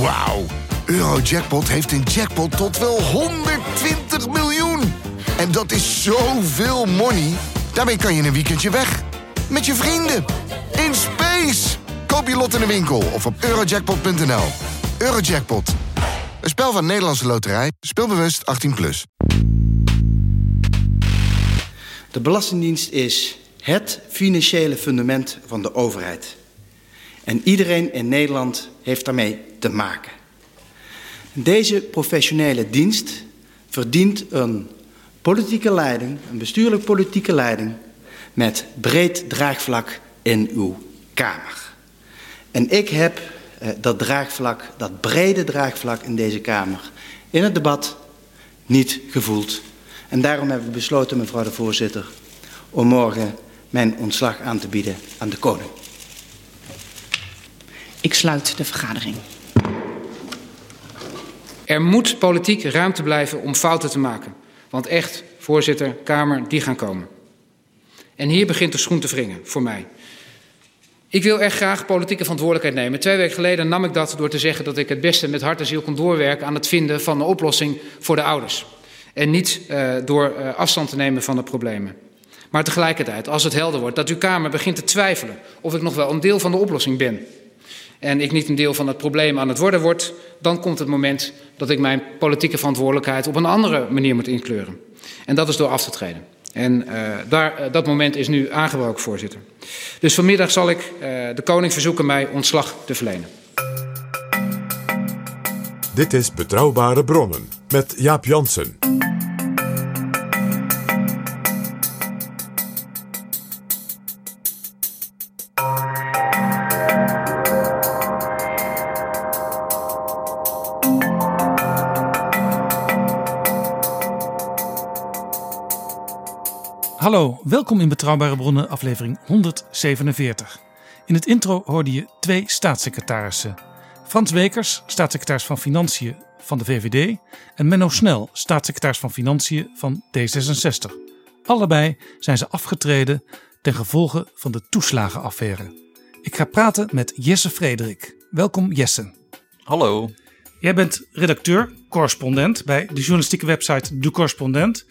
Wauw. Eurojackpot heeft een jackpot tot wel 120 miljoen. En dat is zoveel money. Daarmee kan je een weekendje weg. Met je vrienden. In space. Koop je lot in de winkel of op eurojackpot.nl. Eurojackpot. Een spel van Nederlandse Loterij. Speelbewust 18+. Plus. De Belastingdienst is het financiële fundament van de overheid. En iedereen in Nederland heeft daarmee te maken. Deze professionele dienst verdient een politieke leiding, een bestuurlijk politieke leiding, met breed draagvlak in uw Kamer. En ik heb eh, dat draagvlak, dat brede draagvlak in deze Kamer, in het debat niet gevoeld. En daarom hebben we besloten, mevrouw de voorzitter, om morgen mijn ontslag aan te bieden aan de koning. Ik sluit de vergadering. Er moet politiek ruimte blijven om fouten te maken. Want echt, voorzitter, Kamer, die gaan komen. En hier begint de schoen te wringen voor mij. Ik wil echt graag politieke verantwoordelijkheid nemen. Twee weken geleden nam ik dat door te zeggen dat ik het beste met hart en ziel kon doorwerken aan het vinden van een oplossing voor de ouders. En niet uh, door uh, afstand te nemen van de problemen. Maar tegelijkertijd, als het helder wordt dat uw Kamer begint te twijfelen of ik nog wel een deel van de oplossing ben. En ik niet een deel van het probleem aan het worden word, dan komt het moment dat ik mijn politieke verantwoordelijkheid op een andere manier moet inkleuren. En dat is door af te treden. En uh, daar, uh, dat moment is nu aangebroken, voorzitter. Dus vanmiddag zal ik uh, de koning verzoeken mij ontslag te verlenen. Dit is Betrouwbare Bronnen met Jaap Jansen. Hallo, welkom in Betrouwbare Bronnen, aflevering 147. In het intro hoorde je twee staatssecretarissen. Frans Wekers, staatssecretaris van Financiën van de VVD, en Menno Snel, staatssecretaris van Financiën van D66. Allebei zijn ze afgetreden ten gevolge van de toeslagenaffaire. Ik ga praten met Jesse Frederik. Welkom Jesse. Hallo. Jij bent redacteur, correspondent bij de journalistieke website De Correspondent.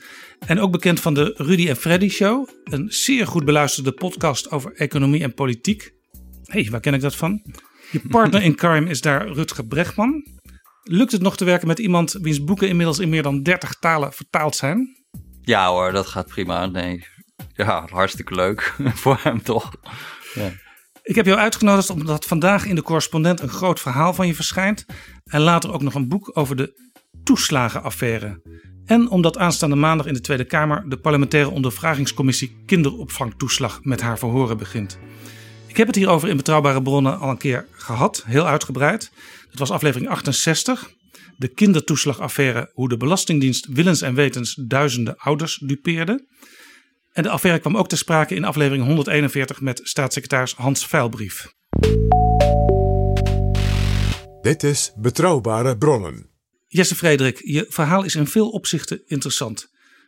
En ook bekend van de Rudy en Freddy Show. Een zeer goed beluisterde podcast over economie en politiek. Hé, hey, waar ken ik dat van? Je partner in crime is daar Rutger Bregman. Lukt het nog te werken met iemand wiens boeken inmiddels in meer dan 30 talen vertaald zijn? Ja hoor, dat gaat prima. Nee, ja, hartstikke leuk voor hem toch. Ja. Ik heb jou uitgenodigd omdat vandaag in de correspondent een groot verhaal van je verschijnt. En later ook nog een boek over de toeslagenaffaire. En omdat aanstaande maandag in de Tweede Kamer de parlementaire ondervragingscommissie kinderopvangtoeslag met haar verhoren begint. Ik heb het hierover in betrouwbare bronnen al een keer gehad, heel uitgebreid. Dat was aflevering 68. De kindertoeslagaffaire, hoe de Belastingdienst willens en wetens duizenden ouders dupeerde. En de affaire kwam ook ter sprake in aflevering 141 met staatssecretaris Hans Veilbrief. Dit is Betrouwbare Bronnen. Jesse Frederik, je verhaal is in veel opzichten interessant.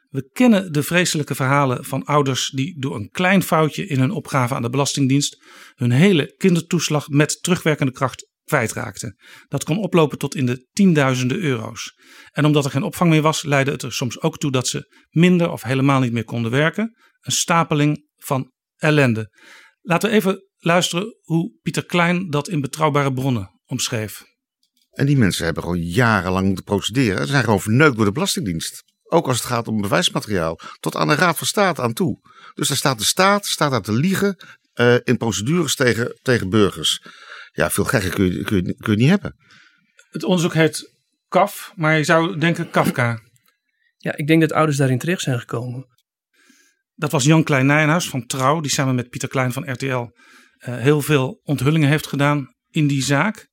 We kennen de vreselijke verhalen van ouders die door een klein foutje in hun opgave aan de Belastingdienst hun hele kindertoeslag met terugwerkende kracht kwijtraakten. Dat kon oplopen tot in de tienduizenden euro's. En omdat er geen opvang meer was, leidde het er soms ook toe dat ze minder of helemaal niet meer konden werken. Een stapeling van ellende. Laten we even luisteren hoe Pieter Klein dat in betrouwbare bronnen omschreef. En die mensen hebben gewoon jarenlang moeten procederen. Ze zijn gewoon verneukt door de Belastingdienst. Ook als het gaat om bewijsmateriaal. Tot aan de Raad van State aan toe. Dus daar staat de staat staat daar te liegen uh, in procedures tegen, tegen burgers. Ja, veel gekker kun je, kun, je, kun je niet hebben. Het onderzoek heet KAF, maar je zou denken Kafka. Ja, ik denk dat ouders daarin terecht zijn gekomen. Dat was Jan Klein Nijenhuis van Trouw, die samen met Pieter Klein van RTL uh, heel veel onthullingen heeft gedaan in die zaak.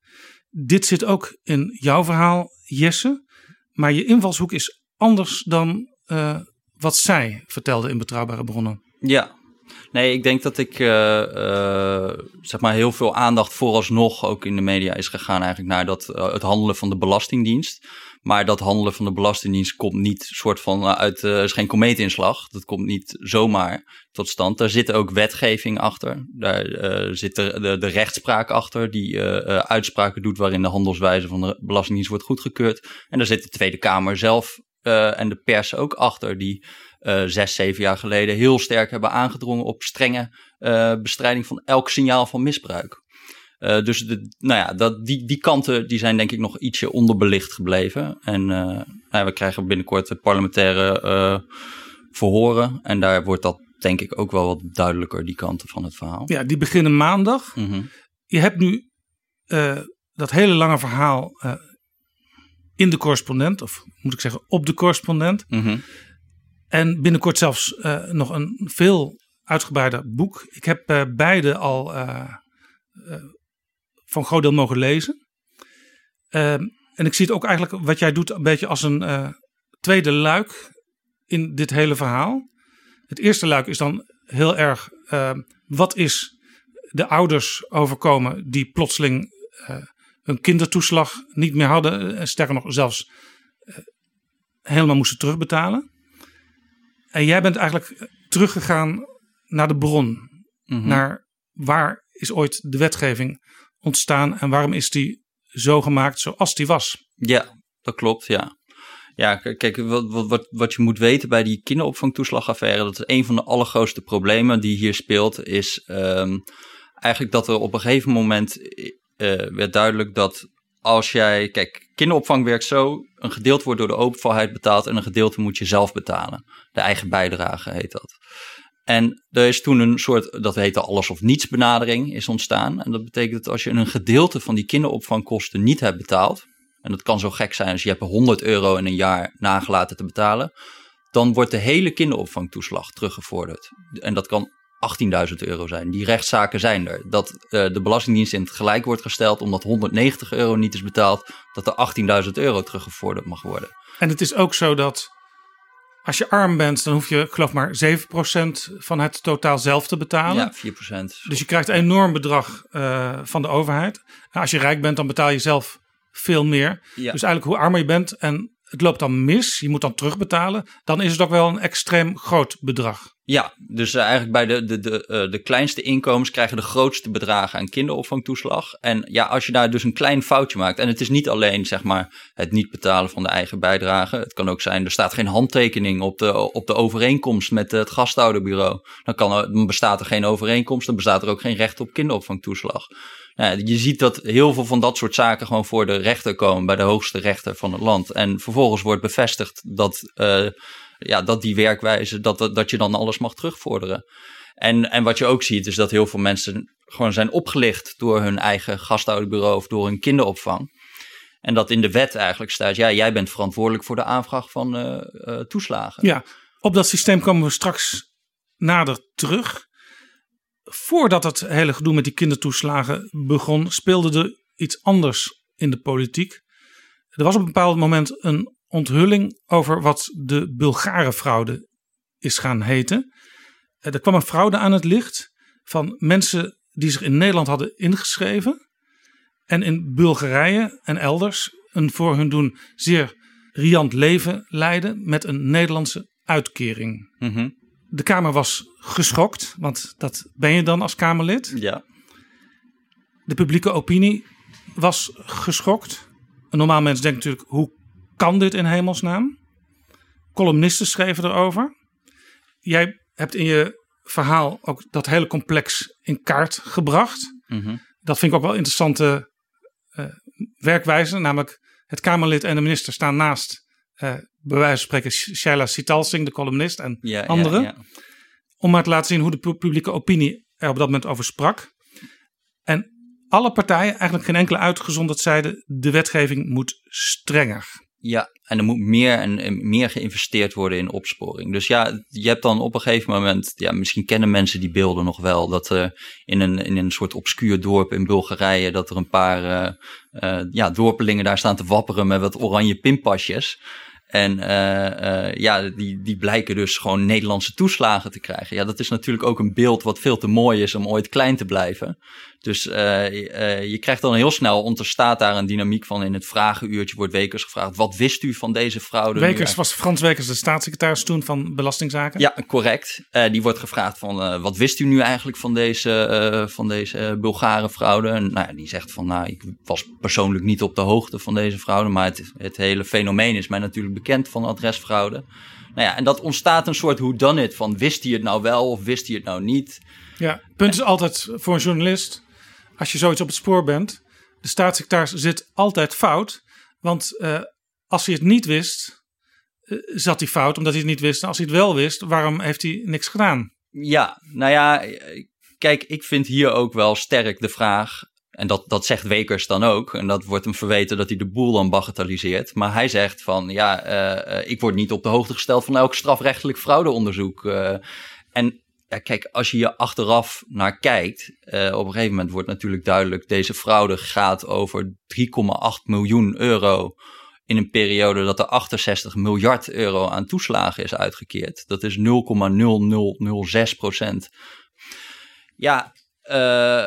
Dit zit ook in jouw verhaal, Jesse. Maar je invalshoek is anders dan uh, wat zij vertelde in betrouwbare bronnen. Ja, Nee, ik denk dat ik uh, uh, zeg maar heel veel aandacht vooralsnog ook in de media is gegaan eigenlijk naar dat, het handelen van de Belastingdienst. Maar dat handelen van de Belastingdienst komt niet soort van uit, is geen komeetinslag. Dat komt niet zomaar tot stand. Daar zit ook wetgeving achter. Daar zit de, de, rechtspraak achter, die uitspraken doet waarin de handelswijze van de Belastingdienst wordt goedgekeurd. En daar zit de Tweede Kamer zelf en de pers ook achter, die uh, zes, zeven jaar geleden heel sterk hebben aangedrongen op strenge uh, bestrijding van elk signaal van misbruik. Uh, dus de, nou ja, dat, die, die kanten die zijn denk ik nog ietsje onderbelicht gebleven. En nou, we krijgen binnenkort de parlementaire verhoren. En daar wordt dat denk ik ook wel wat duidelijker, die kanten van het verhaal. Ja, die beginnen maandag. Mm -hmm. Je hebt nu dat hele lange verhaal in de correspondent, of moet ik zeggen op de correspondent. Mm -hmm. En binnenkort zelfs nog een veel uitgebreider boek. Ik heb beide al van groot deel mogen lezen. Ehm, en ik zie het ook eigenlijk wat jij doet een beetje als een tweede luik in dit hele verhaal. Het eerste luik is dan heel erg ehm, wat is de ouders overkomen die plotseling hun kindertoeslag niet meer hadden. Sterker nog zelfs helemaal moesten terugbetalen. En jij bent eigenlijk teruggegaan naar de bron. Mm -hmm. Naar waar is ooit de wetgeving ontstaan en waarom is die zo gemaakt zoals die was? Ja, dat klopt, ja. Ja, kijk, wat, wat, wat je moet weten bij die kinderopvangtoeslagaffaire, dat is een van de allergrootste problemen die hier speelt, is um, eigenlijk dat er op een gegeven moment uh, werd duidelijk dat als jij, kijk, kinderopvang werkt zo, een gedeelte wordt door de openvalheid betaald en een gedeelte moet je zelf betalen. De eigen bijdrage heet dat. En er is toen een soort, dat heette alles of niets benadering, is ontstaan. En dat betekent dat als je een gedeelte van die kinderopvangkosten niet hebt betaald, en dat kan zo gek zijn als je hebt 100 euro in een jaar nagelaten te betalen, dan wordt de hele kinderopvangtoeslag teruggevorderd. En dat kan 18.000 euro zijn. Die rechtszaken zijn er. Dat uh, de Belastingdienst in het gelijk wordt gesteld omdat 190 euro niet is betaald, dat er 18.000 euro teruggevorderd mag worden. En het is ook zo dat als je arm bent, dan hoef je geloof maar 7% van het totaal zelf te betalen. Ja, 4%. Dus je krijgt een enorm bedrag uh, van de overheid. En als je rijk bent, dan betaal je zelf veel meer. Ja. Dus eigenlijk hoe armer je bent en het loopt dan mis, je moet dan terugbetalen, dan is het ook wel een extreem groot bedrag. Ja, dus uh, eigenlijk bij de, de, de, uh, de kleinste inkomens krijgen de grootste bedragen aan kinderopvangtoeslag. En ja, als je daar dus een klein foutje maakt, en het is niet alleen zeg maar het niet betalen van de eigen bijdrage. Het kan ook zijn, er staat geen handtekening op de, op de overeenkomst met het gasthouderbureau. Dan, kan er, dan bestaat er geen overeenkomst, dan bestaat er ook geen recht op kinderopvangtoeslag. Nou, je ziet dat heel veel van dat soort zaken gewoon voor de rechter komen, bij de hoogste rechter van het land. En vervolgens wordt bevestigd dat, uh, ja, dat die werkwijze, dat, dat, je dan alles mag terugvorderen. En, en wat je ook ziet, is dat heel veel mensen gewoon zijn opgelicht door hun eigen gasthouderbureau of door hun kinderopvang. En dat in de wet eigenlijk staat, ja, jij bent verantwoordelijk voor de aanvraag van uh, uh, toeslagen. Ja, op dat systeem komen we straks nader terug voordat het hele gedoe met die kindertoeslagen begon, speelde er iets anders in de politiek. Er was op een bepaald moment een onthulling over wat de Bulgarenfraude is gaan heten. Eh, er kwam een fraude aan het licht van mensen die zich in Nederland hadden ingeschreven en in Bulgarije en elders een voor hun doen zeer riant leven leiden met een Nederlandse uitkering. Mm de Kamer was geschokt, want dat ben je dan als Kamerlid. Ja. De publieke opinie was geschokt. Een normaal mens denkt natuurlijk, hoe kan dit in hemelsnaam? Columnisten schreven erover. Jij hebt in je verhaal ook dat hele complex in kaart gebracht. Mm Dat vind ik ook wel interessante uh, werkwijze. Namelijk het Kamerlid en de minister staan naast uh, bij wijze van spreken Shaila Sitalsing, de columnist en ja, anderen. Ja, ja. Om maar te laten zien hoe de publieke opinie er op dat moment over sprak. En alle partijen, eigenlijk geen enkele uitgezonderd, zeiden de wetgeving moet strenger. Ja, en er moet meer en meer geïnvesteerd worden in opsporing. Dus ja, je hebt dan op een gegeven moment, ja, misschien kennen mensen die beelden nog wel, dat er in een, in een soort obscuur dorp in Bulgarije, dat er een paar uh, uh, ja, dorpelingen daar staan te wapperen met wat oranje pinpasjes. En uh, ja, die, die blijken dus gewoon Nederlandse toeslagen te krijgen. Ja, dat is natuurlijk ook een beeld wat veel te mooi is om ooit klein te blijven. Dus uh, je krijgt dan heel snel, ontstaat daar een dynamiek van in het vragenuurtje wordt Wekers gevraagd. Wat wist u van deze fraude? Wekers was Frans Wekers, de staatssecretaris toen van Belastingzaken? Ja, correct. die wordt gevraagd van wat wist u nu eigenlijk van deze, van deze Bulgare fraude? En nou, die zegt van nou, ik was persoonlijk niet op de hoogte van deze fraude, maar het, het hele fenomeen is mij natuurlijk bekend van adresfraude. Nou ja, en dat ontstaat een soort hoe dan it van wist hij het nou wel of wist hij het nou niet? Ja, punt is altijd voor een journalist, als je zoiets op het spoor bent, de staatssecretaris zit altijd fout. Want uh, als hij het niet wist, uh, zat hij fout omdat hij het niet wist. En als hij het wel wist, waarom heeft hij niks gedaan? Ja, nou ja, kijk, ik vind hier ook wel sterk de vraag. En dat, dat zegt Wekers dan ook. En dat wordt hem verweten dat hij de boel dan bagatelliseert. Maar hij zegt van ja, uh, ik word niet op de hoogte gesteld van elk strafrechtelijk fraudeonderzoek. En ja, kijk, als je hier achteraf naar kijkt, uh, op een gegeven moment wordt natuurlijk duidelijk, deze fraude gaat over 3,8 miljoen euro in een periode dat er 68 miljard euro aan toeslagen is uitgekeerd. Dat is 0,0006 procent. Ja, uh,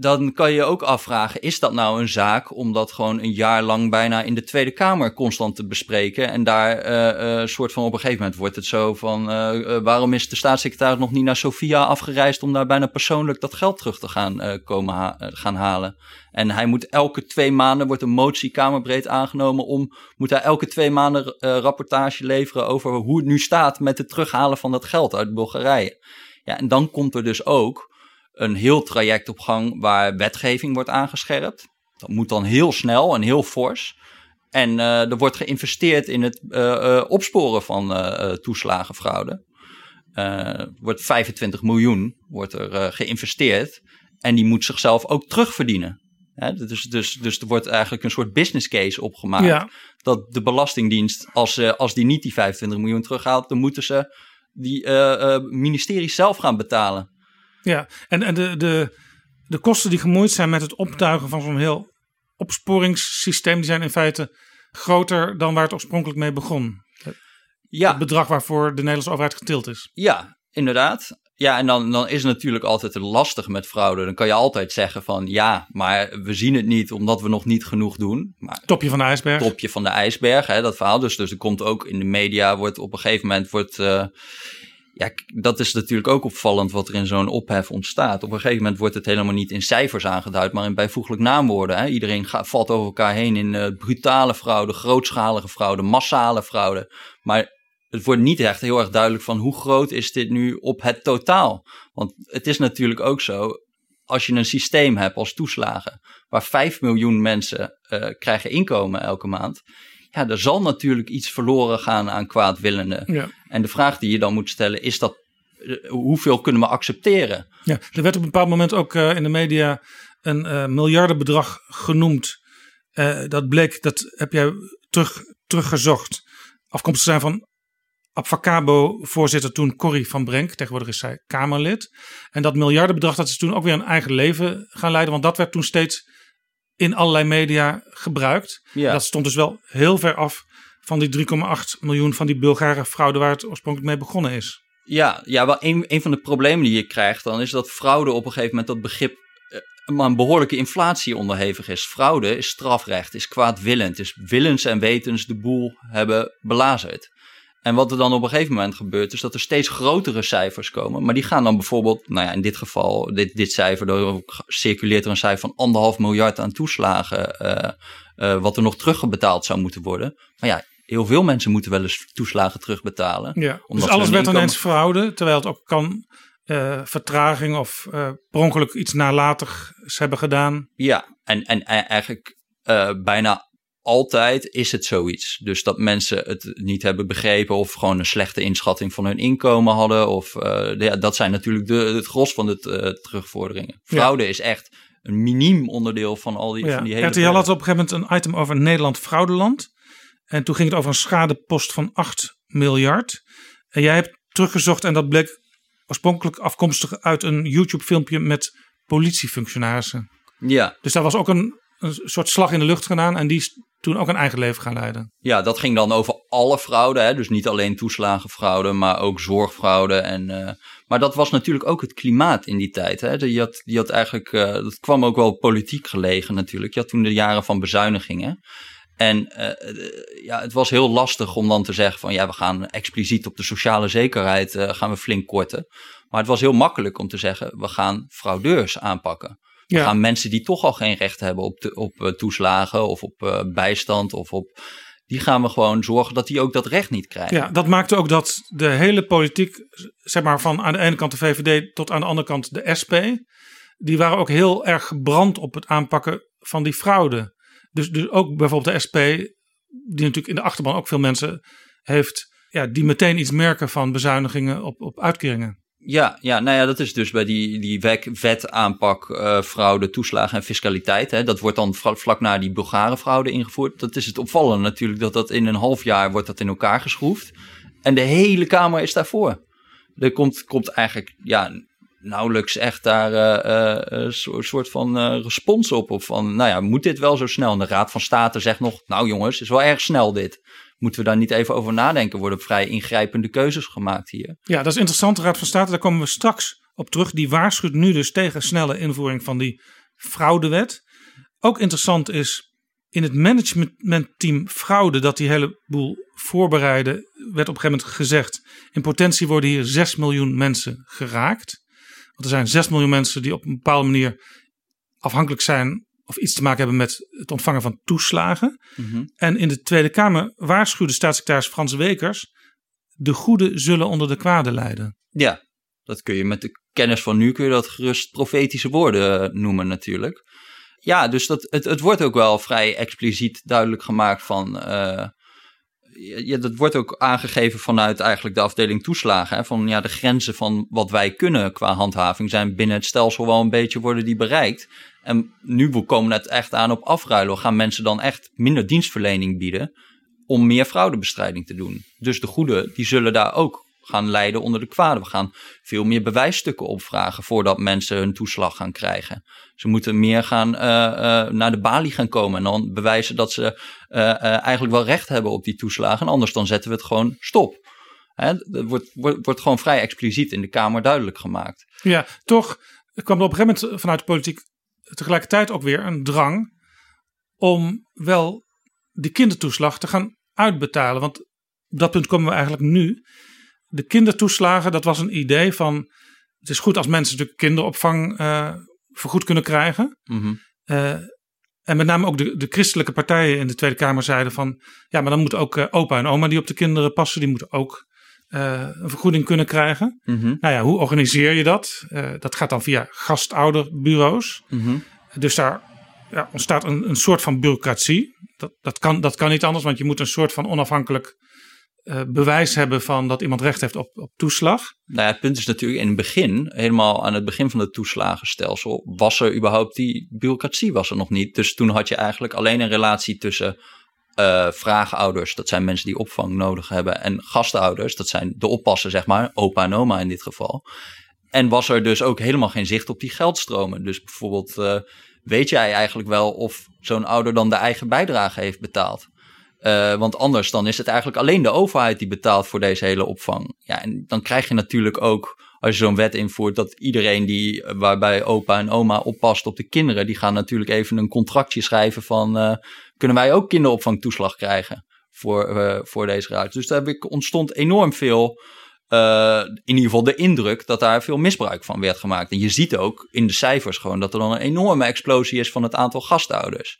dan kan je ook afvragen: is dat nou een zaak om dat gewoon een jaar lang bijna in de Tweede Kamer constant te bespreken? En daar uh, uh, soort van op een gegeven moment wordt het zo van: uh, waarom is de staatssecretaris nog niet naar Sofia afgereisd om daar bijna persoonlijk dat geld terug te gaan, komen gaan halen? En hij moet elke twee maanden, wordt een motie kamerbreed aangenomen om, moet hij elke twee maanden rapportage leveren over hoe het nu staat met het terughalen van dat geld uit Bulgarije. Ja, en dan komt er dus ook een heel traject op gang waar wetgeving wordt aangescherpt. Dat moet dan heel snel en heel fors. En uh, er wordt geïnvesteerd in het uh, uh, opsporen van toeslagenfraude. wordt 25 miljoen wordt er geïnvesteerd. En die moet zichzelf ook terugverdienen. Hè, dus, dus, dus er wordt eigenlijk een soort business case opgemaakt. Ja. Dat de Belastingdienst, als, als die niet die 25 miljoen terughaalt, dan moeten ze die ministeries zelf gaan betalen. Ja, en, en de, de, de kosten die gemoeid zijn met het optuigen van zo'n heel opsporingssysteem, die zijn in feite groter dan waar het oorspronkelijk mee begon. Ja. Het bedrag waarvoor de Nederlandse overheid getild is. Ja, inderdaad. Ja, en dan, dan is het natuurlijk altijd lastig met fraude. Dan kan je altijd zeggen van ja, maar we zien het niet omdat we nog niet genoeg doen. Maar, topje van de ijsberg. Topje van de ijsberg, hè, dat verhaal. Dus, dus er komt ook in de media, wordt op een gegeven moment wordt, uh, ja, dat is natuurlijk ook opvallend wat er in zo'n ophef ontstaat. Op een gegeven moment wordt het helemaal niet in cijfers aangeduid, maar in bijvoeglijk naamwoorden. Hè. Iedereen gaat, valt over elkaar heen in uh, brutale fraude, grootschalige fraude, massale fraude. Maar het wordt niet echt heel erg duidelijk van hoe groot is dit nu op het totaal. Want het is natuurlijk ook zo, als je een systeem hebt als toeslagen, waar 5 miljoen mensen uh, krijgen inkomen elke maand ja, er zal natuurlijk iets verloren gaan aan kwaadwillenden. Ja. En de vraag die je dan moet stellen is dat, eh, hoeveel kunnen we accepteren? Ja, er werd op een bepaald moment ook uh, in de media een uh, miljardenbedrag genoemd. Uh, dat bleek, dat heb jij terug, teruggezocht, afkomstig zijn van Abfacabo-voorzitter toen Corrie van Brenk. Tegenwoordig is zij Kamerlid. En dat miljardenbedrag dat is toen ook weer een eigen leven gaan leiden. Want dat werd toen steeds in allerlei media gebruikt. Ja. Dat stond dus wel heel ver af van die 3,8 miljoen van die Bulgare fraude waar het oorspronkelijk mee begonnen is. Ja, ja wel een, een van de problemen die je krijgt dan is dat fraude op een gegeven moment dat begrip uh, een behoorlijke inflatie onderhevig is. Fraude is strafrecht, is kwaadwillend, is willens en wetens de boel hebben belazerd. En wat er dan op een gegeven moment gebeurt, is dat er steeds grotere cijfers komen. Maar die gaan dan bijvoorbeeld, nou ja, in dit geval, dit, dit cijfer, er circuleert er een cijfer van anderhalf miljard aan toeslagen, uh, uh, wat er nog terugbetaald zou moeten worden. Maar ja, heel veel mensen moeten wel eens toeslagen terugbetalen. Ja, dus alles werd ineens fraude, terwijl het ook kan uh, vertraging of per ongeluk iets nalatigs hebben gedaan. Ja, en, en eigenlijk uh, bijna altijd is het zoiets. Dus dat mensen het niet hebben begrepen of gewoon een slechte inschatting van hun inkomen hadden. Of uh, ja, dat zijn natuurlijk de, het gros van de uh, terugvorderingen. Fraude ja. is echt een miniem onderdeel van al die, ja. van die hele... RTL had op een gegeven moment een item over Nederland fraudeland. En toen ging het over een schadepost van 8 miljard. En jij hebt teruggezocht en dat bleek oorspronkelijk afkomstig uit een YouTube filmpje met politiefunctionarissen. Ja. Dus daar was ook een, een soort slag in de lucht gedaan. En die toen ook een eigen leven gaan leiden. Ja, dat ging dan over alle fraude. Hè? Dus niet alleen toeslagenfraude, maar ook zorgfraude. En, uh, maar dat was natuurlijk ook het klimaat in die tijd. Hè? Je, had, je had eigenlijk, uh, dat kwam ook wel politiek gelegen natuurlijk. Je had toen de jaren van bezuinigingen. En uh, ja, het was heel lastig om dan te zeggen van ja, we gaan expliciet op de sociale zekerheid gaan we flink korten. Maar het was heel makkelijk om te zeggen, we gaan fraudeurs aanpakken. Ja. gaan mensen die toch al geen recht hebben op, op uh, toeslagen of op uh, bijstand of op. Die gaan we gewoon zorgen dat die ook dat recht niet krijgen. Ja, dat maakte ook dat de hele politiek, zeg maar van aan de ene kant de VVD tot aan de andere kant de SP, die waren ook heel erg gebrand op het aanpakken van die fraude. Dus, dus ook bijvoorbeeld de SP, die natuurlijk in de achterban ook veel mensen heeft, ja, die meteen iets merken van bezuinigingen op, op uitkeringen. Ja, ja, nou ja, dat is dus bij die, die wet aanpak uh, fraude, toeslagen en fiscaliteit. Hè. Dat wordt dan vlak na die Bulgare fraude ingevoerd. Dat is het opvallende natuurlijk, dat dat in een half jaar wordt dat in elkaar geschroefd. En de hele Kamer is daarvoor. Er komt, komt eigenlijk ja, nauwelijks echt daar uh, uh, een soort van respons op. Of van, nou ja, moet dit wel zo snel? En de Raad van State zegt nog, nou jongens, is wel erg snel dit moeten we daar niet even over nadenken? Worden vrij ingrijpende keuzes gemaakt hier? Ja, dat is interessant. Raad van State, daar komen we straks op terug. Die waarschuwt nu dus tegen snelle invoering van die fraudewet. Ook interessant is in het managementteam fraude dat die hele boel voorbereiden, werd op een gegeven moment gezegd: in potentie worden hier 6 miljoen mensen geraakt. Want er zijn 6 miljoen mensen die op een bepaalde manier afhankelijk zijn of iets te maken hebben met het ontvangen van toeslagen. Mhm. En in de Tweede Kamer waarschuwde staatssecretaris Frans Wekers: de goede zullen onder de kwade lijden. Ja, dat kun je met de kennis van nu kun je dat gerust profetische woorden eh, noemen natuurlijk. Ja, dus dat, het, het wordt ook wel vrij expliciet duidelijk gemaakt van. Uh, ja, dat wordt ook aangegeven vanuit eigenlijk de afdeling toeslagen. Hè, van ja, de grenzen van wat wij kunnen qua handhaving zijn binnen het stelsel wel een beetje worden die bereikt. En nu komen het echt aan op afruilen. Gaan mensen dan echt minder dienstverlening bieden om meer fraudebestrijding te doen? Dus de goede, die zullen daar ook gaan leiden onder de kwade. We gaan veel meer bewijsstukken opvragen voordat mensen hun toeslag gaan krijgen. Ze moeten meer gaan uh, uh, naar de balie gaan komen en dan bewijzen dat ze uh, eigenlijk wel recht hebben op die toeslagen. En anders dan zetten we het gewoon stop. Hè, dat wordt, wordt, wordt gewoon vrij expliciet in de Kamer duidelijk gemaakt. Ja, toch kwam er op een gegeven moment vanuit de politiek tegelijkertijd ook weer een drang om wel die kindertoeslag te gaan uitbetalen. Want op dat punt komen we eigenlijk nu. De kindertoeslagen, dat was een idee van. Het is goed als mensen natuurlijk kinderopvang uh, vergoed kunnen krijgen. Mm -hmm. uh, en met name ook de, de christelijke partijen in de Tweede Kamer zeiden van. Ja, maar dan moeten ook uh, opa en oma die op de kinderen passen, die moeten ook een vergoeding kunnen krijgen. Mm -hmm. Nou ja, hoe organiseer je dat? dat gaat dan via gastouderbureaus. Mm -hmm. Dus daar ja, ontstaat een, een soort van bureaucratie. Dat, dat, kan, dat kan niet anders, want je moet een soort van onafhankelijk uh, bewijs hebben van dat iemand recht heeft op, op toeslag. Nou ja, het punt is natuurlijk in het begin, helemaal aan het begin van het toeslagenstelsel, was er überhaupt die bureaucratie was er nog niet. Dus toen had je eigenlijk alleen een relatie tussen uh, vraagouders, dat zijn mensen die opvang nodig hebben, en gastouders, dat zijn de oppassen, zeg maar, opa en oma in dit geval. En was er dus ook helemaal geen zicht op die geldstromen. Dus bijvoorbeeld, uh, weet jij eigenlijk wel of zo'n ouder dan de eigen bijdrage heeft betaald? Uh, want anders dan is het eigenlijk alleen de overheid die betaalt voor deze hele opvang. Ja, en dan krijg je natuurlijk ook, als je zo'n wet invoert, dat iedereen die, waarbij opa en oma oppast op de kinderen, die gaan natuurlijk even een contractje schrijven van, uh, kunnen wij ook kinderopvangtoeslag krijgen voor, uh, voor deze raad? Dus daar ontstond enorm veel uh, in ieder geval de indruk dat daar veel misbruik van werd gemaakt. En je ziet ook in de cijfers gewoon dat er dan een enorme explosie is van het aantal gastouders.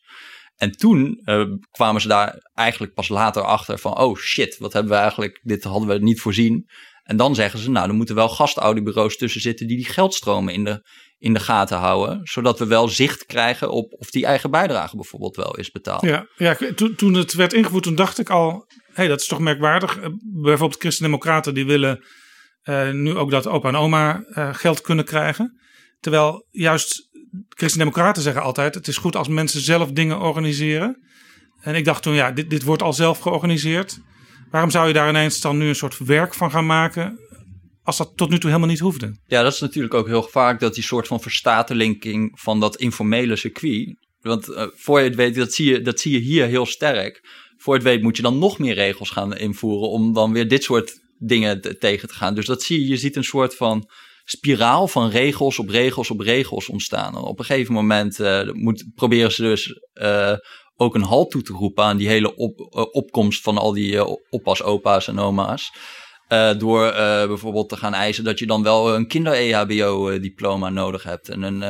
En toen kwamen ze daar eigenlijk pas later achter van, oh shit, wat hebben we eigenlijk, dit hadden we niet voorzien. En dan zeggen ze, nou, er moeten wel gastouderbureaus tussen zitten die die geldstromen in de, in de gaten houden. Zodat we wel zicht krijgen op of die eigen bijdrage bijvoorbeeld wel is betaald. Ja, ja toen, toen het werd ingevoerd, toen dacht ik al, hé, hey, dat is toch merkwaardig. Bijvoorbeeld Christen-Democraten die willen uh, nu ook dat opa en oma uh, geld kunnen krijgen. Terwijl juist Christen-Democraten zeggen altijd, het is goed als mensen zelf dingen organiseren. En ik dacht toen, ja, dit, dit wordt al zelf georganiseerd. Waarom zou je daar ineens dan nu een soort werk van gaan maken? Als dat tot nu toe helemaal niet hoefde. Ja, dat is natuurlijk ook heel vaak dat die soort van verstatelinking van dat informele circuit. Want uh, voor je het weet, dat zie je, dat zie je hier heel sterk. Voor je het weet moet je dan nog meer regels gaan invoeren om dan weer dit soort dingen te, tegen te gaan. Dus dat zie je, je ziet een soort van spiraal van regels op regels op regels ontstaan. En op een gegeven moment uh, moet, proberen ze dus uh, ook een halt toe te roepen aan die hele op, opkomst van al die oppas, opa's en oma's. Uh, door bijvoorbeeld te gaan eisen dat je dan wel een kinder-EHBO-diploma nodig hebt. En, een,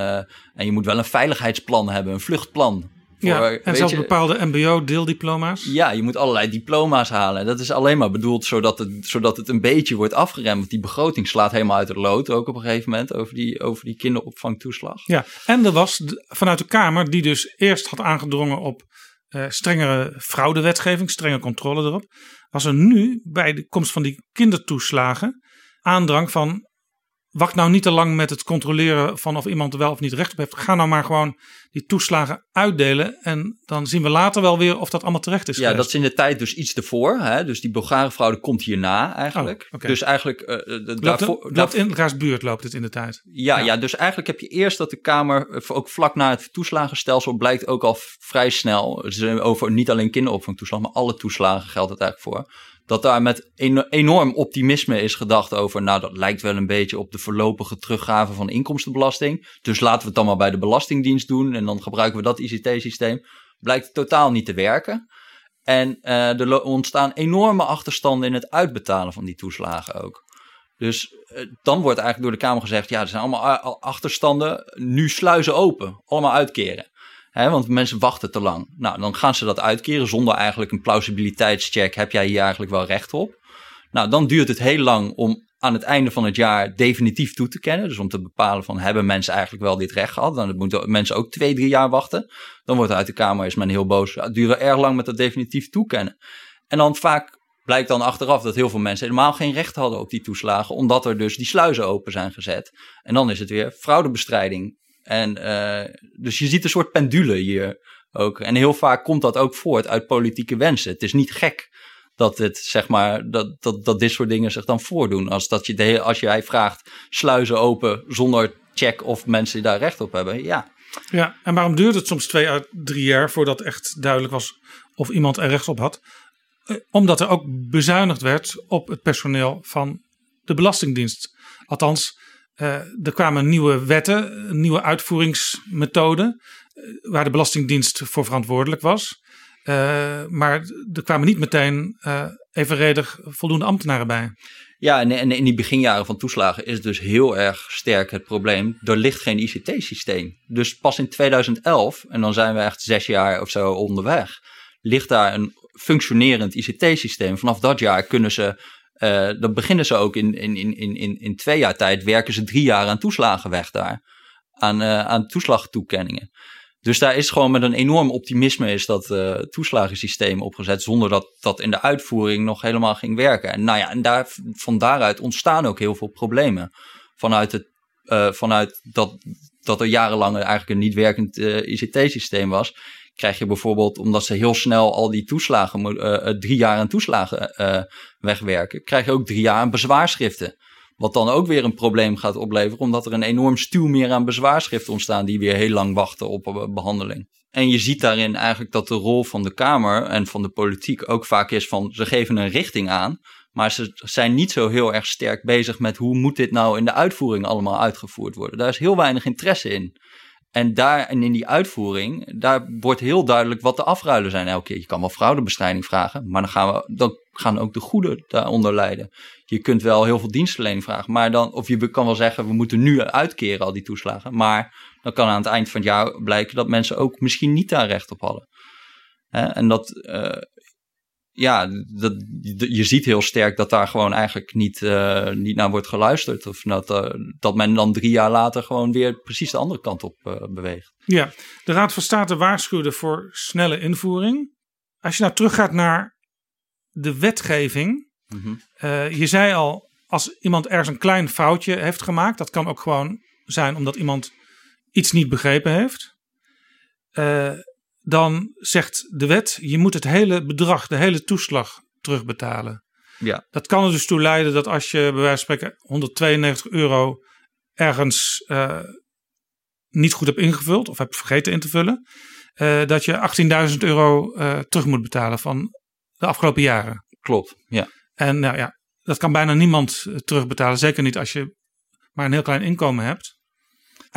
en je moet wel een veiligheidsplan hebben, een vluchtplan. Voor, ja, en zelfs je, bepaalde MBO-deeldiploma's. Ja, je moet allerlei diploma's halen. Dat is alleen maar bedoeld zodat het, zodat het een beetje wordt afgeremd. Want die begroting slaat helemaal uit het lood ook op een gegeven moment over die, over die kinderopvangtoeslag. Ja, en er was vanuit de Kamer, die dus eerst had aangedrongen op strengere fraudewetgeving, strenge controle erop was er nu bij de komst van die kindertoeslagen aandrang van wacht nou niet te lang met het controleren van of iemand er wel of niet recht op heeft. Ga nou maar gewoon die toeslagen uitdelen. En dan zien we later wel weer of dat allemaal terecht is. Ja, dat is in de tijd dus iets ervoor. Hè? Dus die Bulgare fraude komt hierna eigenlijk. Oh, okay. Dus eigenlijk... Uh, loopt, daarvoor, loopt in elkaars buurt loopt het in de tijd. Ja, ja, ja. dus eigenlijk heb je eerst dat de Kamer, ook vlak na het toeslagenstelsel, blijkt ook al vrij snel, over niet alleen kinderopvangtoeslag, maar alle toeslagen geldt het eigenlijk voor dat daar met enorm optimisme is gedacht over, nou dat lijkt wel een beetje op de voorlopige teruggave van inkomstenbelasting. Dus laten we het dan maar bij de Belastingdienst doen en dan gebruiken we dat ICT-systeem. Blijkt totaal niet te werken. En uh, er ontstaan enorme achterstanden in het uitbetalen van die toeslagen ook. Dus uh, dan wordt eigenlijk door de Kamer gezegd, ja er zijn allemaal achterstanden, nu sluizen open, allemaal uitkeren want mensen wachten te lang. Nou, dan gaan ze dat uitkeren zonder eigenlijk een plausibiliteitscheck. Heb jij hier eigenlijk wel recht op? Nou, dan duurt het heel lang om aan het einde van het jaar definitief toe te kennen. Dus om te bepalen van hebben mensen eigenlijk wel dit recht gehad. Dan moeten mensen ook twee, drie jaar wachten. Dan wordt uit de Kamer is men heel boos. Het duurt erg lang met dat definitief toekennen. En dan vaak blijkt dan achteraf dat heel veel mensen helemaal geen recht hadden op die toeslagen. Omdat er dus die sluizen open zijn gezet. En dan is het weer fraudebestrijding en uh, dus je ziet een soort pendule hier ook. En heel vaak komt dat ook voort uit politieke wensen. Het is niet gek dat, het, zeg maar, dat, dat, dat dit soort dingen zich dan voordoen. Als, dat je de, als jij vraagt sluizen open zonder check of mensen daar recht op hebben. Ja. ja, en waarom duurt het soms twee à drie jaar voordat echt duidelijk was of iemand er recht op had? Eh, omdat er ook bezuinigd werd op het personeel van de Belastingdienst. Althans, er kwamen nieuwe wetten, nieuwe uitvoeringsmethoden, uh, waar de Belastingdienst voor verantwoordelijk was. Uh, maar er kwamen niet meteen evenredig voldoende ambtenaren bij. Ja, en, in die beginjaren van toeslagen is dus heel erg sterk het probleem. Er ligt geen ICT-systeem. Dus pas in 2011, en dan zijn we echt zes jaar of zo onderweg, ligt daar een functionerend ICT-systeem. Vanaf dat jaar kunnen ze uh, dan beginnen ze ook in, in, in, in, in twee jaar tijd, werken ze drie jaar aan toeslagen weg daar. Aan, uh, aan toeslagtoekenningen. Dus daar is gewoon met een enorm optimisme is dat uh, toeslagensysteem opgezet, zonder dat dat in de uitvoering nog helemaal ging werken. En nou ja, en daar, van daaruit ontstaan ook heel veel problemen. Vanuit, het, vanuit dat, dat er jarenlang eigenlijk een niet werkend ICT-systeem was, krijg je bijvoorbeeld, omdat ze heel snel al die toeslagen, uh, drie jaar aan toeslagen uh, wegwerken, krijg je ook drie jaar aan bezwaarschriften. Wat dan ook weer een probleem gaat opleveren, omdat er een enorm stuw meer aan bezwaarschriften ontstaan die weer heel lang wachten op behandeling. En je ziet daarin eigenlijk dat de rol van de Kamer en van de politiek ook vaak is van ze geven een richting aan, maar ze zijn niet zo heel erg sterk bezig met hoe moet dit nou in de uitvoering allemaal uitgevoerd worden. Daar is heel weinig interesse in. En daar en in die uitvoering, daar wordt heel duidelijk wat de afruilen zijn elke keer. Je kan wel fraudebestrijding vragen, maar dan gaan, we, dan gaan ook de goede daaronder lijden. Je kunt wel heel veel dienstverlening vragen, maar dan, of je kan wel zeggen, we moeten nu uitkeren al die toeslagen. Maar dan kan aan het eind van het jaar blijken dat mensen ook misschien niet daar recht op hadden. En dat, uh, ja, dat, je ziet heel sterk dat daar gewoon eigenlijk niet, uh, niet naar wordt geluisterd. Of dat, uh, dat men dan drie jaar later gewoon weer precies de andere kant op uh, beweegt. Ja, de Raad van State waarschuwde voor snelle invoering. Als je nou teruggaat naar de wetgeving. Mm -hmm. je zei al, als iemand ergens een klein foutje heeft gemaakt, dat kan ook gewoon zijn omdat iemand iets niet begrepen heeft dan zegt de wet: je moet het hele bedrag, de hele toeslag terugbetalen. Ja. Dat kan er dus toe leiden dat als je bij wijze van spreken 192 euro ergens uh, niet goed hebt ingevuld of hebt vergeten in te vullen. eh, dat je 18.000 euro eh, terug moet betalen van de afgelopen jaren. Klopt, ja. En nou ja, dat kan bijna niemand eh, terugbetalen. Zeker niet als je maar een heel klein inkomen hebt.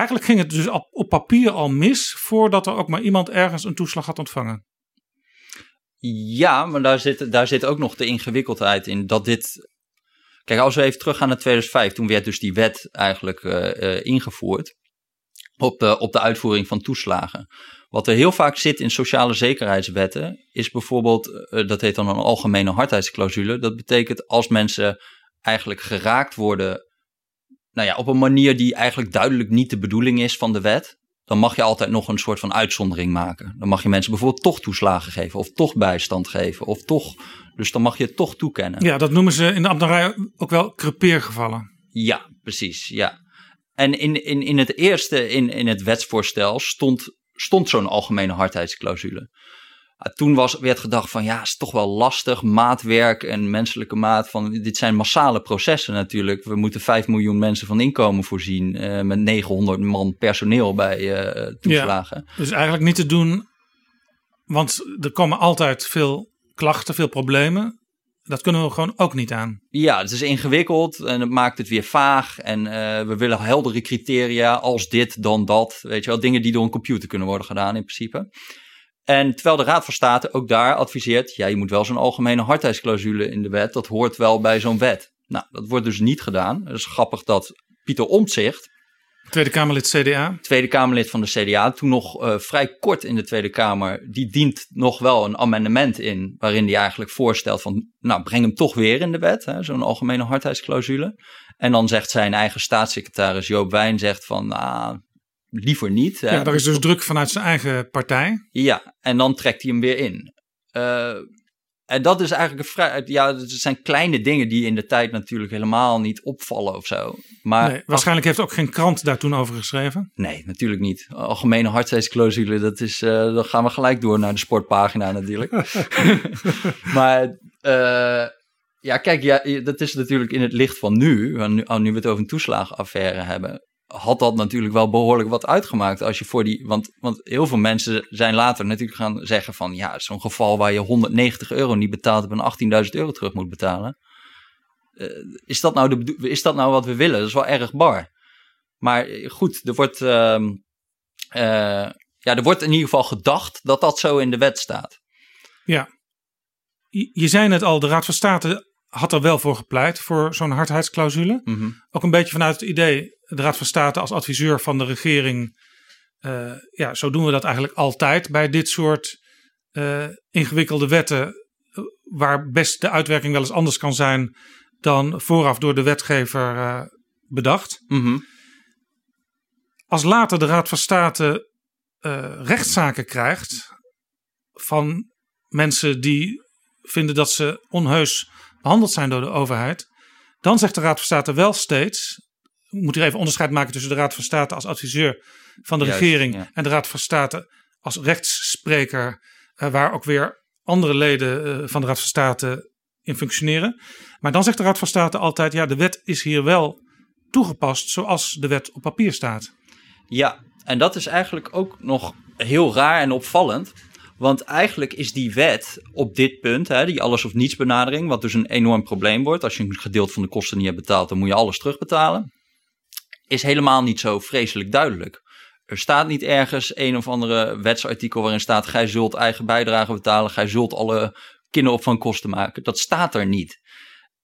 Eigenlijk ging het dus op, papier al mis voordat er ook maar iemand ergens een toeslag had ontvangen. Ja, maar daar zit, daar zit ook nog de ingewikkeldheid in dat dit. Kijk, als we even teruggaan naar 2005, toen werd dus die wet eigenlijk eh, eh, ingevoerd op de, op de uitvoering van toeslagen. Wat er heel vaak zit in sociale zekerheidswetten, is bijvoorbeeld, eh, dat heet dan een algemene hardheidsclausule. Dat betekent als mensen eigenlijk geraakt worden, nou ja, op een manier die eigenlijk duidelijk niet de bedoeling is van de wet, dan mag je altijd nog een soort van uitzondering maken. Dan mag je mensen bijvoorbeeld toch toeslagen geven, of toch bijstand geven, of toch. Dus dan mag je het toch toekennen. Ja, dat noemen ze in de ambtenarij ook wel crepeergevallen. Ja, precies. Ja. En in, in, in het eerste, in, in het wetsvoorstel, stond, stond zo'n algemene hardheidsclausule. Ah, Toen was, werd gedacht van ja, is toch wel lastig, maatwerk en menselijke maat. Van, dit zijn massale processen natuurlijk. We moeten 5 miljoen mensen van inkomen voorzien eh, met 900 man personeel bij eh, toeslagen. Dus eigenlijk niet te doen, want er komen altijd veel klachten, veel problemen. Dat kunnen we gewoon ook niet aan. Ja, het is ingewikkeld en het maakt het weer vaag. En eh, we willen heldere criteria als dit, dan dat. Weet je wel, dingen die door een computer kunnen worden gedaan in principe. En terwijl de Raad van State ook daar adviseert, ja, je moet wel zo'n algemene hardheidsclausule in de wet. Dat hoort wel bij zo'n wet. Nou, dat wordt dus niet gedaan. Het is grappig dat Pieter Omtzigt, Tweede Kamerlid CDA. Tweede Kamerlid van de CDA, toen nog eh, vrij kort in de Tweede Kamer, die dient nog wel een amendement in, waarin hij eigenlijk voorstelt van, nou, breng hem toch weer in de wet, zo'n algemene hardheidsclausule. En dan zegt zijn eigen staatssecretaris Joop Wijn, zegt van, nou, liever niet. hè. Ja, daar is dus druk vanuit zijn eigen partij. Ja, en dan trekt hij hem weer in. Eh, en dat is eigenlijk een vrij. Ja, het zijn kleine dingen die in de tijd natuurlijk helemaal niet opvallen of zo. Maar Nee, waarschijnlijk heeft ook geen krant daar toen over geschreven. Nee, natuurlijk niet. Algemene hardheidsclausule, dat is, eh, dan gaan we gelijk door naar de sportpagina natuurlijk. maar eh, ja, kijk, ja, dat is natuurlijk in het licht van nu, nu, oh, nu we het over een toeslagenaffaire hebben, had dat natuurlijk wel behoorlijk wat uitgemaakt als je voor die, want, want heel veel mensen zijn later natuurlijk gaan zeggen van, ja, zo'n geval waar je 190 euro niet betaalt en 18.000 euro terug moet betalen. Eh, is, dat nou de, is dat nou wat we willen? Dat is wel erg bar. Maar eh, goed, er wordt, ehm, eh, ja, er wordt in ieder geval gedacht dat dat zo in de wet staat. Ja. Je zei net al, de Raad van State had er wel voor gepleit, voor zo'n hardheidsclausule. Mhm. Ook een beetje vanuit het idee, de Raad van State als adviseur van de regering. eh, ja, zo doen we dat eigenlijk altijd bij dit soort eh, ingewikkelde wetten. Waar best de uitwerking wel eens anders kan zijn dan vooraf door de wetgever eh, bedacht. Mhm. Als later de Raad van State rechtszaken krijgt van mensen die vinden dat ze onheus behandeld zijn door de overheid, dan zegt de Raad van State wel steeds, we moeten hier even onderscheid maken tussen de Raad van State als adviseur van de Juist, regering ja. en de Raad van State als rechtsspreker, eh, waar ook weer andere leden eh, van de Raad van State in functioneren. Maar dan zegt de Raad van State altijd, ja, de wet is hier wel toegepast zoals de wet op papier staat. Ja, en dat is eigenlijk ook nog heel raar en opvallend. Want eigenlijk is die wet op dit punt, hè, die alles of niets benadering, wat dus een enorm probleem wordt. Als je een gedeelte van de kosten niet hebt betaald, dan moet je alles terugbetalen. Is helemaal niet zo vreselijk duidelijk. Er staat niet ergens een of andere wetsartikel waarin staat: gij zult eigen bijdrage betalen, gij zult alle kinderopvangkosten maken. Dat staat er niet.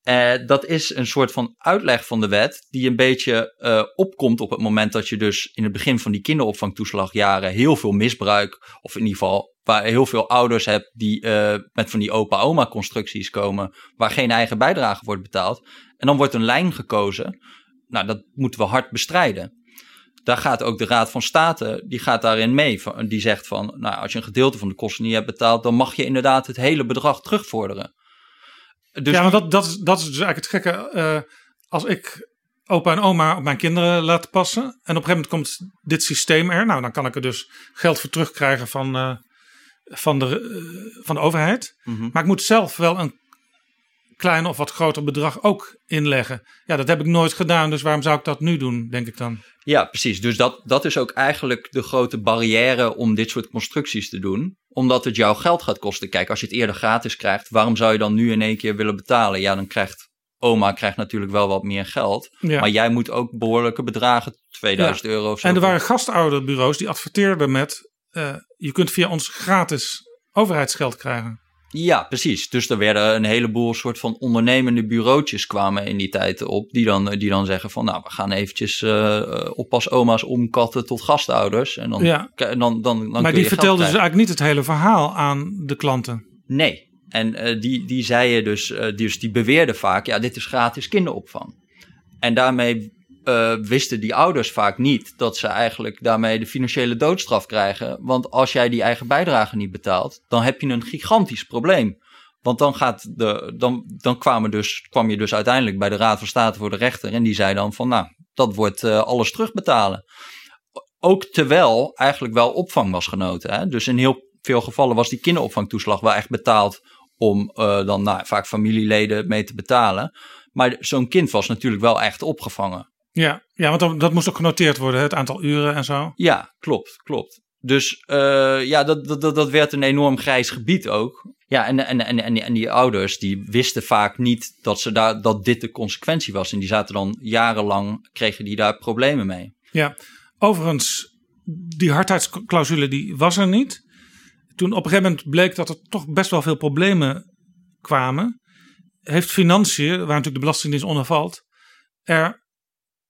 Eh, dat is een soort van uitleg van de wet die een beetje eh, opkomt op het moment dat je dus in het begin van die kinderopvangtoeslagjaren heel veel misbruik, of in ieder geval waar heel veel ouders hebt die eh, met van die opa-oma constructies komen, waar geen eigen bijdrage wordt betaald. En dan wordt een lijn gekozen. Nou, dat moeten we hard bestrijden. Daar gaat ook de Raad van State, die gaat daarin mee. Die zegt van, nou, als je een gedeelte van de kosten niet hebt betaald, dan mag je inderdaad het hele bedrag terugvorderen. Dus ja, maar dat, dat, is, dat is dus eigenlijk het gekke. eh, als ik opa en oma op mijn kinderen laat passen. En op een gegeven moment komt dit systeem er. Nou, dan kan ik er dus geld voor terugkrijgen van, eh, van, de, eh, van de overheid. Mhm. Maar ik moet zelf wel een klein of wat groter bedrag ook inleggen. Ja, dat heb ik nooit gedaan, dus waarom zou ik dat nu doen, denk ik dan. Ja, precies. Dus dat, dat is ook eigenlijk de grote barrière om dit soort constructies te doen. Omdat het jouw geld gaat kosten. Kijk, als je het eerder gratis krijgt, waarom zou je dan nu in één keer willen betalen? Ja, dan krijgt oma krijgt natuurlijk wel wat meer geld. Ja. Maar jij moet ook behoorlijke bedragen, 2000 euro of zo. En er waren gastouderbureaus die adverteerden met... eh, je kunt via ons gratis overheidsgeld krijgen. Ja, precies. Dus er werden een heleboel soort van ondernemende bureautjes kwamen in die tijd op. Die dan, die dan zeggen van, nou, we gaan eventjes eh oppas oma's omkatten tot gastouders. En dan, Ja. dan, dan, dan, dan maar die vertelden dus eigenlijk niet het hele verhaal aan de klanten. Nee. En eh, die, die zeiden dus, dus, die beweerden vaak, ja, dit is gratis kinderopvang. En daarmee eh, wisten die ouders vaak niet dat ze eigenlijk daarmee de financiële doodstraf krijgen. Want als jij die eigen bijdrage niet betaalt, dan heb je een gigantisch probleem. Want dan, gaat de, dan, dan kwamen dus, kwam je dus uiteindelijk bij de Raad van State voor de rechter. En die zei dan van, nou, dat wordt eh, alles terugbetalen. Ook terwijl eigenlijk wel opvang was genoten. Hè? Dus in heel veel gevallen was die kinderopvangtoeslag wel echt betaald om eh, dan nou, vaak familieleden mee te betalen. Maar zo'n kind was natuurlijk wel echt opgevangen. Ja, ja want dat, dat moest ook genoteerd worden, het aantal uren en zo. Ja, klopt, klopt. Dus eh, ja, dat, dat, dat, dat werd een enorm grijs gebied ook. Ja, en, en, en, en, die, en die ouders die wisten vaak niet dat, ze daar, dat dit de consequentie was. En die zaten dan jarenlang, kregen die daar problemen mee. Ja, overigens, die hardheidsclausule die was er niet. Toen op een gegeven moment bleek dat er toch best wel veel problemen kwamen, heeft Financiën, waar natuurlijk de Belastingdienst onder valt, er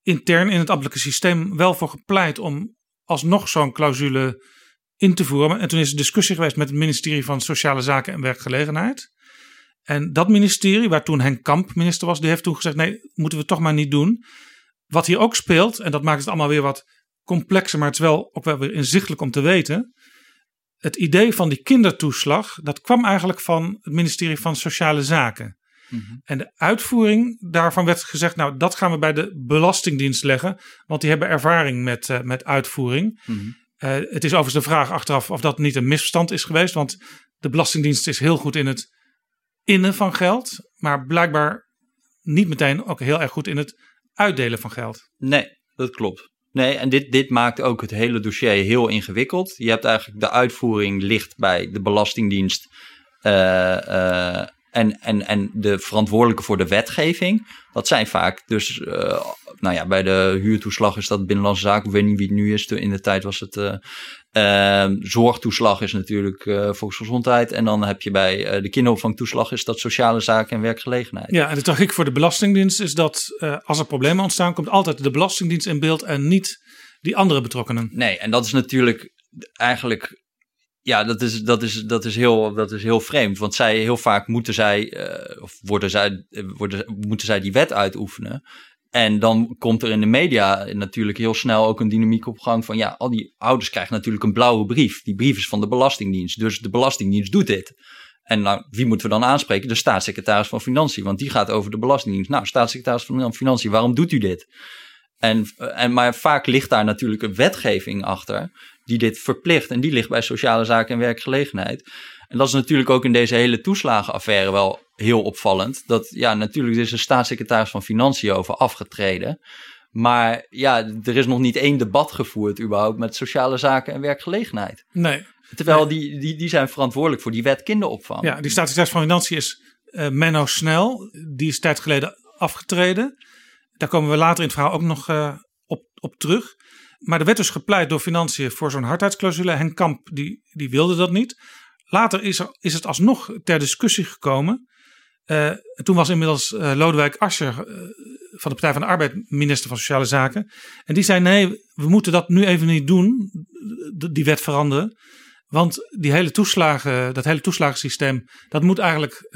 intern in het ambtelijke systeem wel voor gepleit om alsnog zo'n clausule in te voeren. En toen is er discussie geweest met het ministerie van Sociale Zaken en Werkgelegenheid. En dat ministerie, waar toen Henk Kamp minister was, die heeft toen gezegd: nee, moeten we toch maar niet doen. Wat hier ook speelt, en dat maakt het allemaal weer wat complexer, maar het is wel ook wel weer inzichtelijk om te weten. Het idee van die kindertoeslag, dat kwam eigenlijk van het ministerie van Sociale Zaken. En de uitvoering daarvan werd gezegd, nou dat gaan we bij de Belastingdienst leggen, want die hebben ervaring met, eh, met uitvoering. Eh, het is overigens de vraag achteraf of dat niet een misverstand is geweest, want de Belastingdienst is heel goed in het innen van geld, maar blijkbaar niet meteen ook heel erg goed in het uitdelen van geld. Nee, dat klopt. Nee, en dit, dit maakt ook het hele dossier heel ingewikkeld. Je hebt eigenlijk de uitvoering ligt bij de Belastingdienst eh, en, en, en de verantwoordelijke voor de wetgeving. Dat zijn vaak dus, eh, nou ja, bij de huurtoeslag is dat Binnenlandse Zaken, ik weet niet wie het nu is. In de tijd was het eh, zorgtoeslag is natuurlijk eh, volksgezondheid. En dan heb je bij de kinderopvangtoeslag is dat sociale zaken en werkgelegenheid. Ja, en de tragiek voor de Belastingdienst is dat als er problemen ontstaan, komt altijd de Belastingdienst in beeld en niet die andere betrokkenen. Nee, en dat is natuurlijk eigenlijk. Ja, dat is, dat, is, dat, is heel, dat is heel vreemd. Want zij heel vaak moeten zij, eh, of worden zij, eh, worden, moeten zij die wet uitoefenen. En dan komt er in de media natuurlijk heel snel ook een dynamiek op gang van ja, al die ouders krijgen natuurlijk een blauwe brief. Die brief is van de Belastingdienst. Dus de Belastingdienst doet dit. En nou, wie moeten we dan aanspreken? De staatssecretaris van Financiën, want die gaat over de Belastingdienst. Nou, staatssecretaris van Financiën, waarom doet u dit? En, en, maar vaak ligt daar natuurlijk een wetgeving achter die dit verplicht. En die ligt bij sociale zaken en werkgelegenheid. En dat is natuurlijk ook in deze hele toeslagenaffaire wel heel opvallend. Dat ja, natuurlijk is de staatssecretaris van Financiën over afgetreden. Maar ja, er is nog niet één debat gevoerd überhaupt met sociale zaken en werkgelegenheid. Nee. Terwijl die, die, die zijn verantwoordelijk voor die wet kinderopvang. Ja, die staatssecretaris van Financiën is eh, Menno Snel. Die is tijd geleden afgetreden. Daar komen we later in het verhaal ook nog uh, op, op terug. Maar er werd dus gepleit door Financiën voor zo'n hardheidsclausule. Henk Kamp die, die wilde dat niet. Later is, er, is het alsnog ter discussie gekomen. Uh, toen was inmiddels uh, Lodewijk Asscher uh, van de Partij van de Arbeid minister van Sociale Zaken. En die zei nee, we moeten dat nu even niet doen, die wet veranderen. Want die hele toeslagen, dat hele toeslagensysteem, dat moet eigenlijk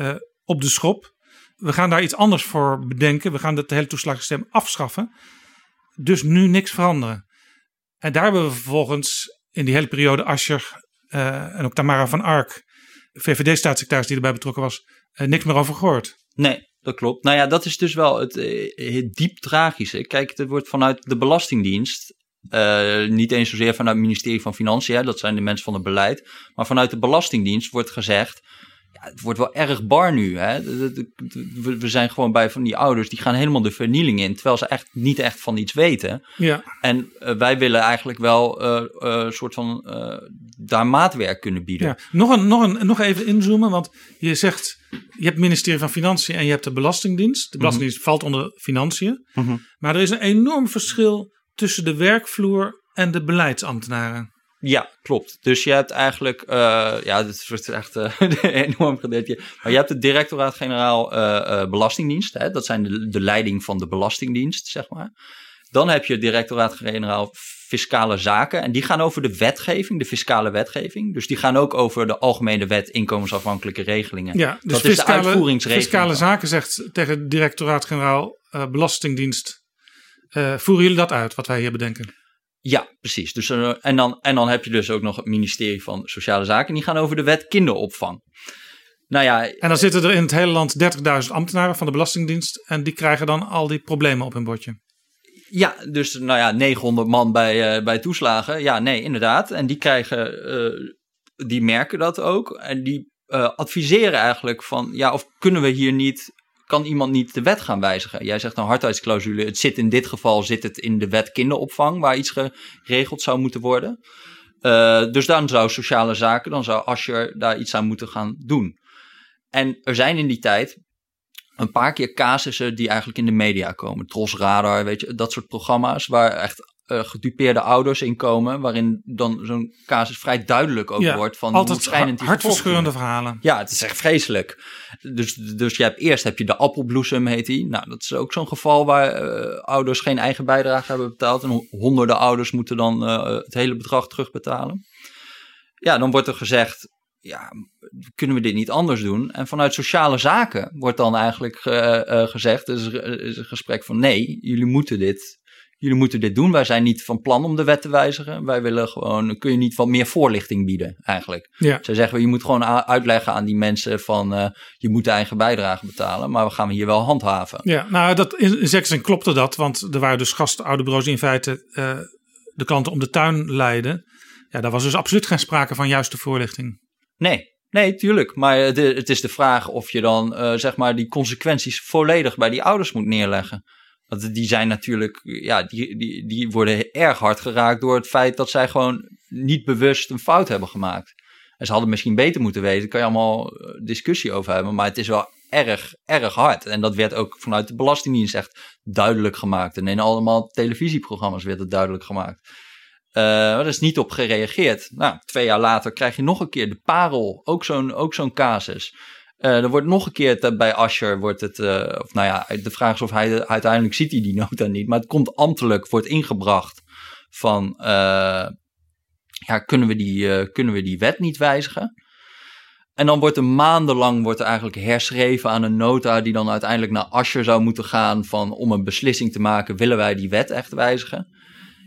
op de schop. We gaan daar iets anders voor bedenken. We gaan het hele toeslagensysteem afschaffen. Dus nu niks veranderen. En daar hebben we vervolgens in die hele periode Asscher uh, en ook Tamara van Ark, VVD-staatssecretaris die erbij betrokken was, uh, niks meer over gehoord. Nee, dat klopt. Nou ja, dat is dus wel het, het diep tragische. Kijk, het wordt vanuit de Belastingdienst, niet eens zozeer vanuit het ministerie van Financiën, dat zijn de mensen van het beleid, maar vanuit de Belastingdienst wordt gezegd, ja, het wordt wel erg bar nu. Hè? We zijn gewoon bij van die ouders, die gaan helemaal de vernieling in, terwijl ze echt niet echt van iets weten. Ja, En eh, wij willen eigenlijk wel eh, eh, een soort van daar maatwerk kunnen bieden. ja. Nog, een, nog, een, nog even inzoomen, want je zegt, je hebt het ministerie van Financiën en je hebt de Belastingdienst. De Belastingdienst valt onder Financiën. Mhm. Maar er is een enorm verschil tussen de werkvloer en de beleidsambtenaren. Ja, klopt. Dus je hebt eigenlijk, eh, ja, dit wordt echt eh, enorm gedeeld. Maar je hebt het directoraat-generaal eh, Belastingdienst. Hè? Dat zijn de, de leiding van de Belastingdienst, zeg maar. Dan heb je het directoraat-generaal Fiscale Zaken. En die gaan over de wetgeving, de fiscale wetgeving. Dus die gaan ook over de Algemene Wet Inkomensafhankelijke Regelingen. Ja, dus dat is de fiscale, uitvoeringsregeling. fiscale zaken zegt tegen het directoraat-generaal Belastingdienst. voeren jullie dat uit, wat wij hier bedenken? Ja, precies. Dus, eh, en, dan, en dan heb je dus ook nog het ministerie van Sociale Zaken. Die gaan over de wet kinderopvang. Nou ja, En dan zitten er in het hele land 30.000 ambtenaren van de Belastingdienst. En die krijgen dan al die problemen op hun bordje. Ja, dus nou ja, 900 man bij, eh, bij toeslagen. Ja, nee, inderdaad. En die krijgen, eh, die merken dat ook. En die adviseren eigenlijk van, ja, of kunnen we hier niet, kan iemand niet de wet gaan wijzigen? Jij zegt een hardheidsclausule. Het zit in dit geval, zit het in de wet kinderopvang, waar iets geregeld zou moeten worden. Eh, dus dan zou sociale zaken, dan zou Ascher daar iets aan moeten gaan doen. En er zijn in die tijd een paar keer casussen die eigenlijk in de media komen. Tros Radar, weet je, dat soort programma's waar echt eh, gedupeerde ouders in komen. Waarin dan zo'n casus vrij duidelijk ook wordt van hoe altijd schijnend die hartverscheurende verhalen. ja, het is echt vreselijk. Dus, dus je hebt, eerst heb je de appelbloesem, heet die. Nou, dat is ook zo'n geval waar eh, ouders geen eigen bijdrage hebben betaald. En ho- honderden ouders moeten dan eh, het hele bedrag terugbetalen. Ja, dan wordt er gezegd, ja, kunnen we dit niet anders doen? En vanuit sociale zaken wordt dan eigenlijk gezegd, dus er is een gesprek van nee, jullie moeten dit... Jullie moeten dit doen. Wij zijn niet van plan om de wet te wijzigen. Wij willen gewoon. Kun je niet wat meer voorlichting bieden, eigenlijk? Ja. Zij zeggen, je moet gewoon uitleggen aan die mensen van eh, je moet de eigen bijdrage betalen, maar we gaan hier wel handhaven. Ja, nou, dat, in, in klopte dat. Want er waren dus gastouderbureaus die in feite eh, de klanten om de tuin leiden. Ja, daar was dus absoluut geen sprake van juiste voorlichting. Nee, nee, tuurlijk. Maar de, het is de vraag of je dan eh, zeg maar die consequenties volledig bij die ouders moet neerleggen. Want die zijn natuurlijk, ja, die, die, die worden erg hard geraakt door het feit dat zij gewoon niet bewust een fout hebben gemaakt. En ze hadden misschien beter moeten weten, daar kan je allemaal eh, discussie over hebben, maar het is wel erg, erg hard. En dat werd ook vanuit de Belastingdienst echt duidelijk gemaakt. En in allemaal televisieprogramma's werd het duidelijk gemaakt. Maar er is niet op gereageerd. Nou, twee jaar later krijg je nog een keer de parel, ook zo'n ook zo'n casus. Eh, er wordt nog een keer bij Asher, wordt het, eh, of nou ja, de vraag is of hij uiteindelijk ziet hij die nota niet, maar het komt ambtelijk, wordt ingebracht van, eh, ja, kunnen we, die, kunnen we die wet niet wijzigen? En dan wordt er maandenlang wordt er eigenlijk herschreven aan een nota die dan uiteindelijk naar Asher zou moeten gaan van om een beslissing te maken, willen wij die wet echt wijzigen?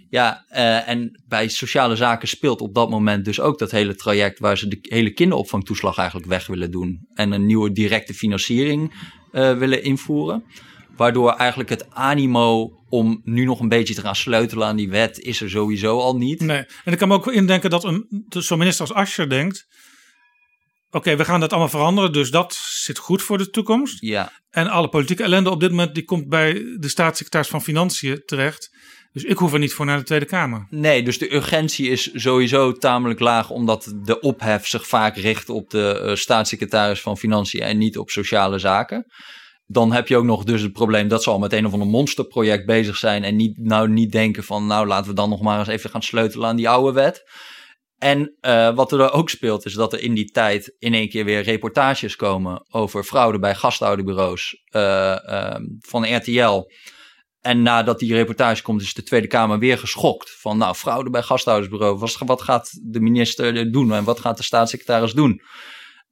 Ja, eh, en bij sociale zaken speelt op dat moment dus ook dat hele traject waar ze de hele kinderopvangtoeslag eigenlijk weg willen doen. En een nieuwe directe financiering eh, willen invoeren. Waardoor eigenlijk het animo om nu nog een beetje te gaan sleutelen aan die wet is er sowieso al niet. Nee. En ik kan me ook indenken dat zo'n minister als Ascher denkt... Oké, we gaan dat allemaal veranderen, dus dat zit goed voor de toekomst. Ja, En alle politieke ellende op dit moment die komt bij de staatssecretaris van Financiën terecht. Dus ik hoef er niet voor naar de Tweede Kamer. nee, dus de urgentie is sowieso tamelijk laag, omdat de ophef zich vaak richt op de eh, staatssecretaris van Financiën en niet op sociale zaken. Dan heb je ook nog dus het probleem dat ze al met een of ander monsterproject bezig zijn en niet, nou niet denken van nou laten we dan nog maar eens even gaan sleutelen aan die oude wet. En eh, wat er ook speelt is dat er in die tijd in één keer weer reportages komen over fraude bij gastouderbureaus eh, ehm, van RTL. En nadat die reportage komt, is de Tweede Kamer weer geschokt. Van nou, fraude bij gasthoudersbureau. Wat, gaat de minister doen en wat gaat de staatssecretaris doen?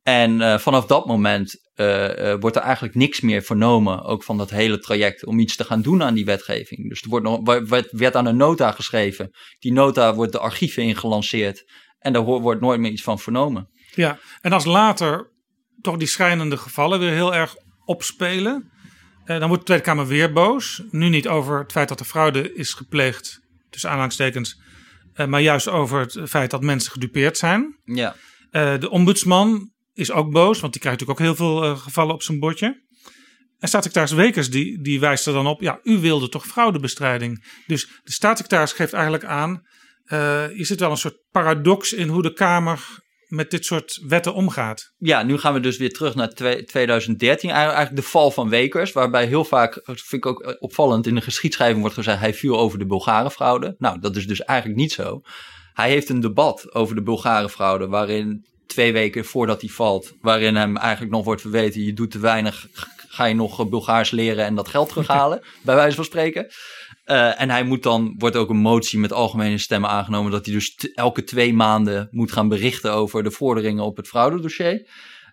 En eh, vanaf dat moment eh, eh, wordt er eigenlijk niks meer vernomen, ook van dat hele traject, om iets te gaan doen aan die wetgeving. Dus er wordt nog, werd, werd aan een nota geschreven. Die nota wordt de archieven ingelanceerd en daar wordt nooit meer iets van vernomen. Ja, en als later toch die schrijnende gevallen weer heel erg opspelen, eh, dan wordt de Tweede Kamer weer boos. Nu niet over het feit dat er fraude is gepleegd, tussen aanhalingstekens, eh, maar juist over het feit dat mensen gedupeerd zijn. Ja, Eh, de ombudsman is ook boos, want die krijgt natuurlijk ook heel veel gevallen op zijn bordje. En staatssecretaris Wekers die, die wijst er dan op, ja, u wilde toch fraudebestrijding. Dus de staatssecretaris geeft eigenlijk aan, uh, je zit wel een soort paradox in hoe de Kamer met dit soort wetten omgaat. Ja, nu gaan we dus weer terug naar 2013, eigenlijk de val van Wekers, waarbij heel vaak, vind ik ook opvallend, in de geschiedschrijving wordt gezegd, hij viel over de Bulgarenfraude. Nou, dat is dus eigenlijk niet zo. Hij heeft een debat over de Bulgarenfraude, waarin twee weken voordat hij valt, waarin hem eigenlijk nog wordt verweten, je doet te weinig, ga je nog Bulgaars leren en dat geld terughalen, bij wijze van spreken. Uh, en hij moet dan, wordt ook een motie met algemene stemmen aangenomen, dat hij dus elke twee maanden moet gaan berichten over de vorderingen op het fraudedossier.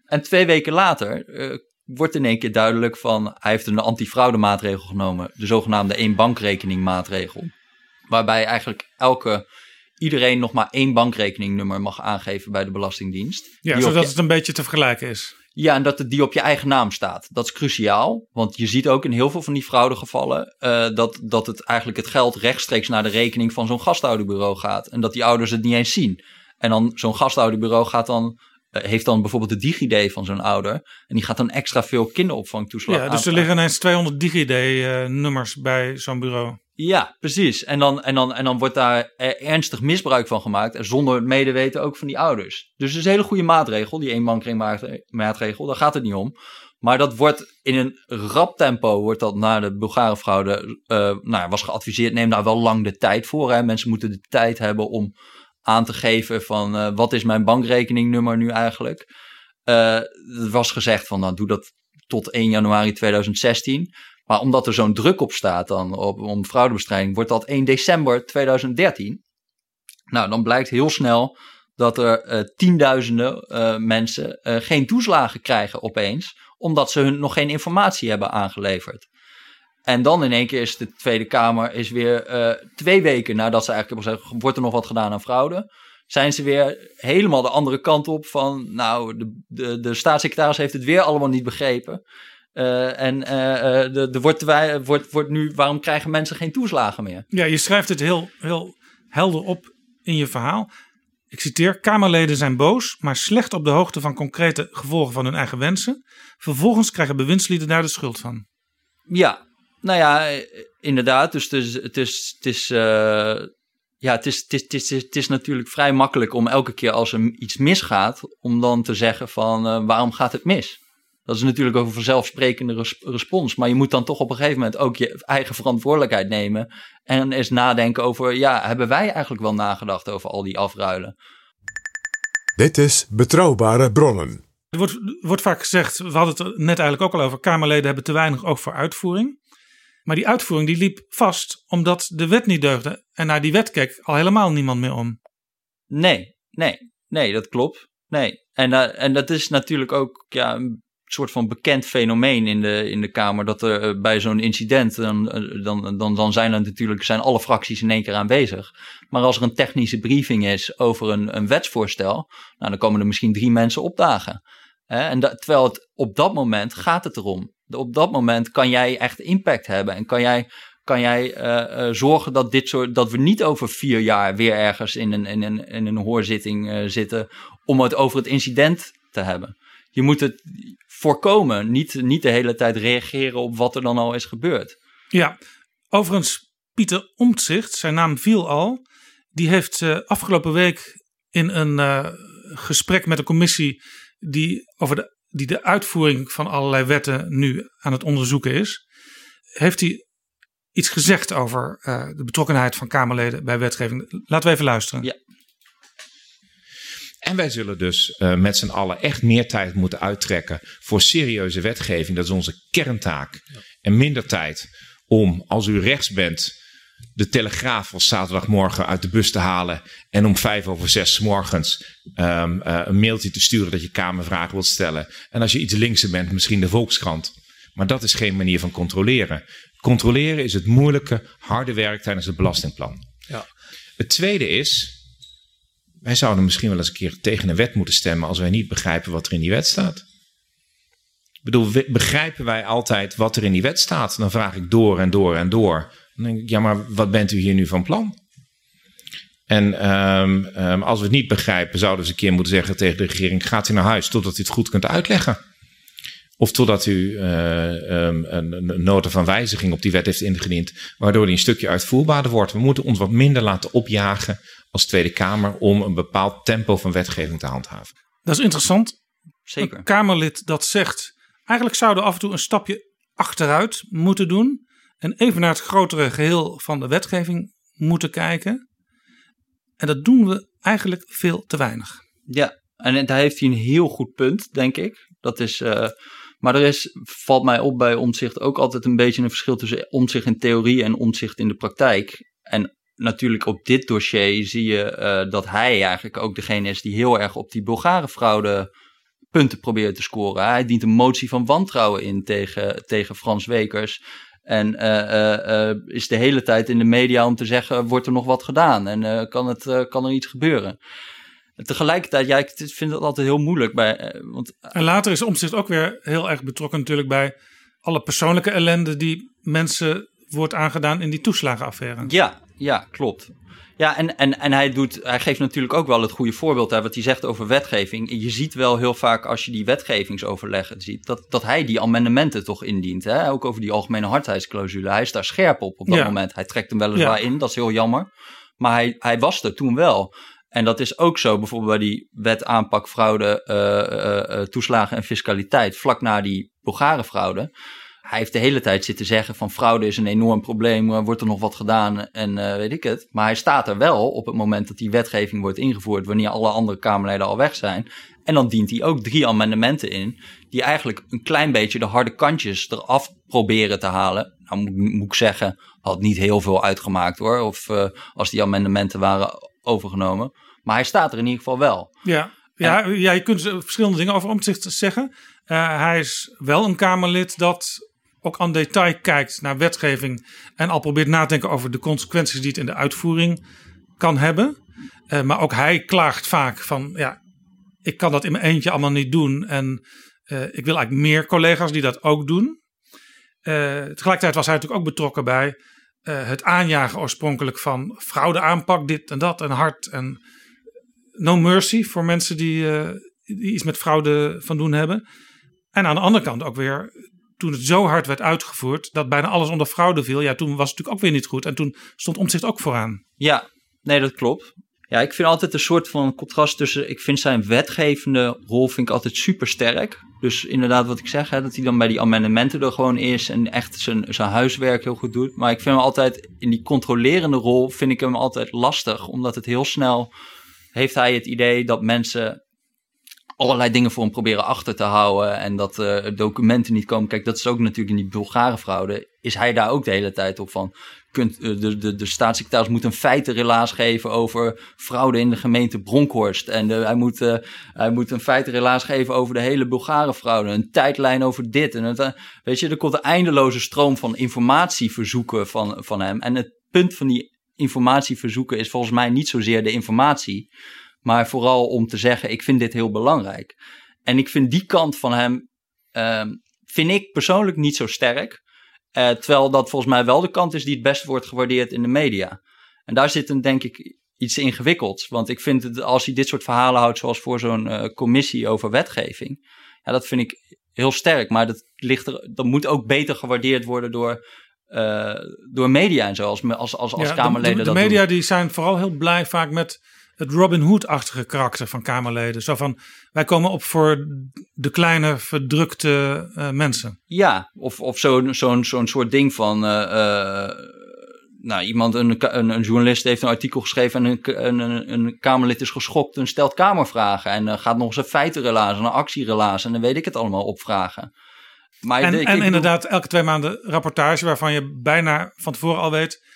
En twee weken later uh, wordt in één keer duidelijk van, hij heeft een antifraudemaatregel genomen, de zogenaamde één bankrekening maatregel. Waarbij eigenlijk elke iedereen nog maar één bankrekeningnummer mag aangeven bij de Belastingdienst. Ja, zodat het een beetje te vergelijken is. Ja, en dat het die op je eigen naam staat. Dat is cruciaal, want je ziet ook in heel veel van die fraudegevallen uh, dat, dat het eigenlijk het geld rechtstreeks naar de rekening van zo'n gasthouderbureau gaat. En dat die ouders het niet eens zien. En dan zo'n gasthouderbureau gaat dan heeft dan bijvoorbeeld de DigiD van zo'n ouder. En die gaat dan extra veel kinderopvangtoeslag Ja, dus er liggen ineens 200 DigiD-nummers uh, bij zo'n bureau. Ja, precies. En dan, en, dan, en dan wordt daar ernstig misbruik van gemaakt. Zonder het medeweten ook van die ouders. Dus het is een hele goede maatregel, die eenbankringmaatregel. Daar gaat het niet om. Maar dat wordt in een rap tempo, wordt dat naar de Bulgarenfraude, uh, nou, was geadviseerd, neem daar wel lang de tijd voor. Hè. Mensen moeten de tijd hebben om aan te geven van uh, wat is mijn bankrekeningnummer nu eigenlijk. Uh, er was gezegd van nou doe dat tot 1 januari 2016. Maar omdat er zo'n druk op staat dan op, om fraudebestrijding, wordt dat 1 december 2013. Nou, dan blijkt heel snel dat er uh, tienduizenden uh, mensen geen toeslagen krijgen opeens, omdat ze hun nog geen informatie hebben aangeleverd. En dan in één keer is de Tweede Kamer is weer twee weken nadat ze eigenlijk hebben gezegd, wordt er nog wat gedaan aan fraude, zijn ze weer helemaal de andere kant op van, nou, de, de, de staatssecretaris heeft het weer allemaal niet begrepen. Uh, en uh, uh, er wordt, wordt, wordt nu, waarom krijgen mensen geen toeslagen meer? Ja, je schrijft het heel, heel helder op in je verhaal. Ik citeer: Kamerleden zijn boos, maar slecht op de hoogte van concrete gevolgen van hun eigen wensen. Vervolgens krijgen bewindslieden daar de schuld van. Ja, nou ja, inderdaad. Dus het is, het is, het is, ja, het is, het, is, het, is, het is natuurlijk vrij makkelijk om elke keer als er iets misgaat, om dan te zeggen van waarom gaat het mis? Dat is natuurlijk ook een vanzelfsprekende res respons. Maar je moet dan toch op een gegeven moment ook je eigen verantwoordelijkheid nemen. En eens nadenken over, ja, hebben wij eigenlijk wel nagedacht over al die afruilen? Dit is Betrouwbare Bronnen. Er wordt, wordt vaak gezegd, we hadden het er net eigenlijk ook al over, Kamerleden hebben te weinig oog voor uitvoering. Maar die uitvoering die liep vast omdat de wet niet deugde. En naar die wet keek al helemaal niemand meer om. Nee, nee, nee, dat klopt. Nee. En, uh, en dat is natuurlijk ook ja, een soort van bekend fenomeen in de, in de Kamer. Dat er uh, bij zo'n incident, dan, dan, dan, dan zijn er natuurlijk zijn alle fracties in één keer aanwezig. Maar als er een technische briefing is over een, een wetsvoorstel, nou, dan komen er misschien drie mensen opdagen. En terwijl het op dat moment gaat het erom. Op dat moment kan jij echt impact hebben en kan jij kan jij uh, uh, zorgen dat, dit soort, dat we niet over vier jaar weer ergens in een, in een, in een hoorzitting uh, zitten om het over het incident te hebben. Je moet het voorkomen, niet, niet de hele tijd reageren op wat er dan al is gebeurd. Ja, overigens, Pieter Omtzigt, zijn naam viel al, die heeft afgelopen week in een gesprek met een commissie die over de, die de uitvoering van allerlei wetten nu aan het onderzoeken is, heeft hij iets gezegd over uh, de betrokkenheid van Kamerleden bij wetgeving. Laten we even luisteren. Ja. En wij zullen dus uh, met z'n allen echt meer tijd moeten uittrekken voor serieuze wetgeving. Dat is onze kerntaak. Ja. En minder tijd om, als u rechts bent, de Telegraaf van zaterdagmorgen uit de bus te halen. En om vijf over zes morgens um, uh, een mailtje te sturen dat je Kamervragen wilt stellen. En als je iets linkser bent, misschien de Volkskrant. Maar dat is geen manier van controleren. Controleren is het moeilijke, harde werk tijdens het belastingplan. Ja. Het tweede is, wij zouden misschien wel eens een keer tegen een wet moeten stemmen als wij niet begrijpen wat er in die wet staat. Ik bedoel, begrijpen wij altijd wat er in die wet staat? Dan vraag ik door en door en door. Dan denk ik, ja, maar wat bent u hier nu van plan? En um, um, als we het niet begrijpen, zouden we eens een keer moeten zeggen tegen de regering: gaat u naar huis totdat u het goed kunt uitleggen. Of totdat u uh, um, een, een nota van wijziging op die wet heeft ingediend, waardoor die een stukje uitvoerbaarder wordt. We moeten ons wat minder laten opjagen als Tweede Kamer om een bepaald tempo van wetgeving te handhaven. Dat is interessant. Zeker. Een Kamerlid dat zegt, eigenlijk zouden we af en toe een stapje achteruit moeten doen en even naar het grotere geheel van de wetgeving moeten kijken. En dat doen we eigenlijk veel te weinig. Ja, en daar heeft hij een heel goed punt, denk ik. Dat is, uh, maar er is, valt mij op bij omzicht ook altijd een beetje een verschil tussen omzicht in theorie en omzicht in de praktijk. En natuurlijk op dit dossier zie je uh, dat hij eigenlijk ook degene is die heel erg op die Bulgarenfraude punten probeert te scoren. Hij dient een motie van wantrouwen in tegen, tegen Frans Wekers. En uh, uh, is de hele tijd in de media om te zeggen: wordt er nog wat gedaan en kan, het, kan er iets gebeuren? En tegelijkertijd, ja, ik vind het altijd heel moeilijk. Bij, want, en later is Omtzigt ook weer heel erg betrokken, natuurlijk, bij alle persoonlijke ellende die mensen wordt aangedaan in die toeslagenaffaire. Ja, ja, klopt. Ja, en, en, en hij, doet, hij geeft natuurlijk ook wel het goede voorbeeld. Hè, wat hij zegt over wetgeving. Je ziet wel heel vaak als je die wetgevingsoverleggen ziet. dat, dat hij die amendementen toch indient. Hè? Ook over die algemene hardheidsclausule. Hij is daar scherp op op dat Ja. moment. Hij trekt hem weliswaar Ja. in, dat is heel jammer. Maar hij, hij was er toen wel. En dat is ook zo bijvoorbeeld bij die wet aanpak fraude, eh, eh, eh, toeslagen en fiscaliteit. Vlak na die Bulgarenfraude. Hij heeft de hele tijd zitten zeggen van fraude is een enorm probleem, wordt er nog wat gedaan en eh, weet ik het. Maar hij staat er wel op het moment dat die wetgeving wordt ingevoerd, wanneer alle andere Kamerleden al weg zijn. En dan dient hij ook drie amendementen in, die eigenlijk een klein beetje de harde kantjes eraf proberen te halen. Nou moet, moet ik zeggen, had niet heel veel uitgemaakt hoor, of eh, als die amendementen waren overgenomen. Maar hij staat er in ieder geval wel. Ja, ja, ja je kunt verschillende dingen over Omtzigt zeggen. Eh, hij is wel een Kamerlid dat ook aan detail kijkt naar wetgeving en al probeert na te denken over de consequenties die het in de uitvoering kan hebben. Eh, maar ook hij klaagt vaak van, ja, ik kan dat in mijn eentje allemaal niet doen en eh, ik wil eigenlijk meer collega's die dat ook doen. Eh, tegelijkertijd was hij natuurlijk ook betrokken bij het aanjagen oorspronkelijk van fraudeaanpak, dit en dat en hard en no mercy voor mensen die, die iets met fraude van doen hebben. En aan de andere kant ook weer, toen het zo hard werd uitgevoerd dat bijna alles onder fraude viel, ja, toen was het natuurlijk ook weer niet goed. En toen stond omzicht ook vooraan. Ja, nee, dat klopt. Ja, ik vind altijd een soort van contrast tussen. Ik vind zijn wetgevende rol vind ik altijd super sterk. Dus inderdaad, wat ik zeg, hè, dat hij dan bij die amendementen er gewoon is en echt zijn, zijn huiswerk heel goed doet. Maar ik vind hem altijd in die controlerende rol vind ik hem altijd lastig, omdat het heel snel heeft hij het idee dat mensen allerlei dingen voor hem proberen achter te houden en dat eh, documenten niet komen. Kijk, dat is ook natuurlijk in die Bulgarenfraude. Is hij daar ook de hele tijd op van? Kunt, eh, de, de, de staatssecretaris moet een feitenrelaas geven over fraude in de gemeente Bronkhorst. En hij, moet, eh, hij moet een feitenrelaas geven over de hele Bulgarenfraude. Een tijdlijn over dit. En het, weet je, er komt een eindeloze stroom van informatieverzoeken van, van hem. En het punt van die informatieverzoeken is volgens mij niet zozeer de informatie. Maar vooral om te zeggen, ik vind dit heel belangrijk. En ik vind die kant van hem, ehm, vind ik persoonlijk niet zo sterk. Eh, terwijl dat volgens mij wel de kant is die het best wordt gewaardeerd in de media. En daar zit een, denk ik iets ingewikkelds. Want ik vind het, als hij dit soort verhalen houdt, zoals voor zo'n eh, commissie over wetgeving. Ja, dat vind ik heel sterk. Maar dat, ligt er, dat moet ook beter gewaardeerd worden door, eh, door media en zo. Als, als, als, als Ja, Kamerleden de, de, dat de media doen. die zijn vooral heel blij vaak met het Robin Hood-achtige karakter van Kamerleden. Zo van, wij komen op voor de kleine verdrukte eh, mensen. Ja, of, of zo'n zo'n zo'n soort ding van. eh, eh, nou, iemand, een, een, een journalist heeft een artikel geschreven en een, een, een, Kamerlid is geschokt en stelt Kamervragen. En eh, gaat nog eens een feitenrelaas en een actierelaas en dan weet ik het allemaal opvragen. Maar En, ik- ik en inderdaad, elke twee maanden rapportage waarvan je bijna van tevoren al weet,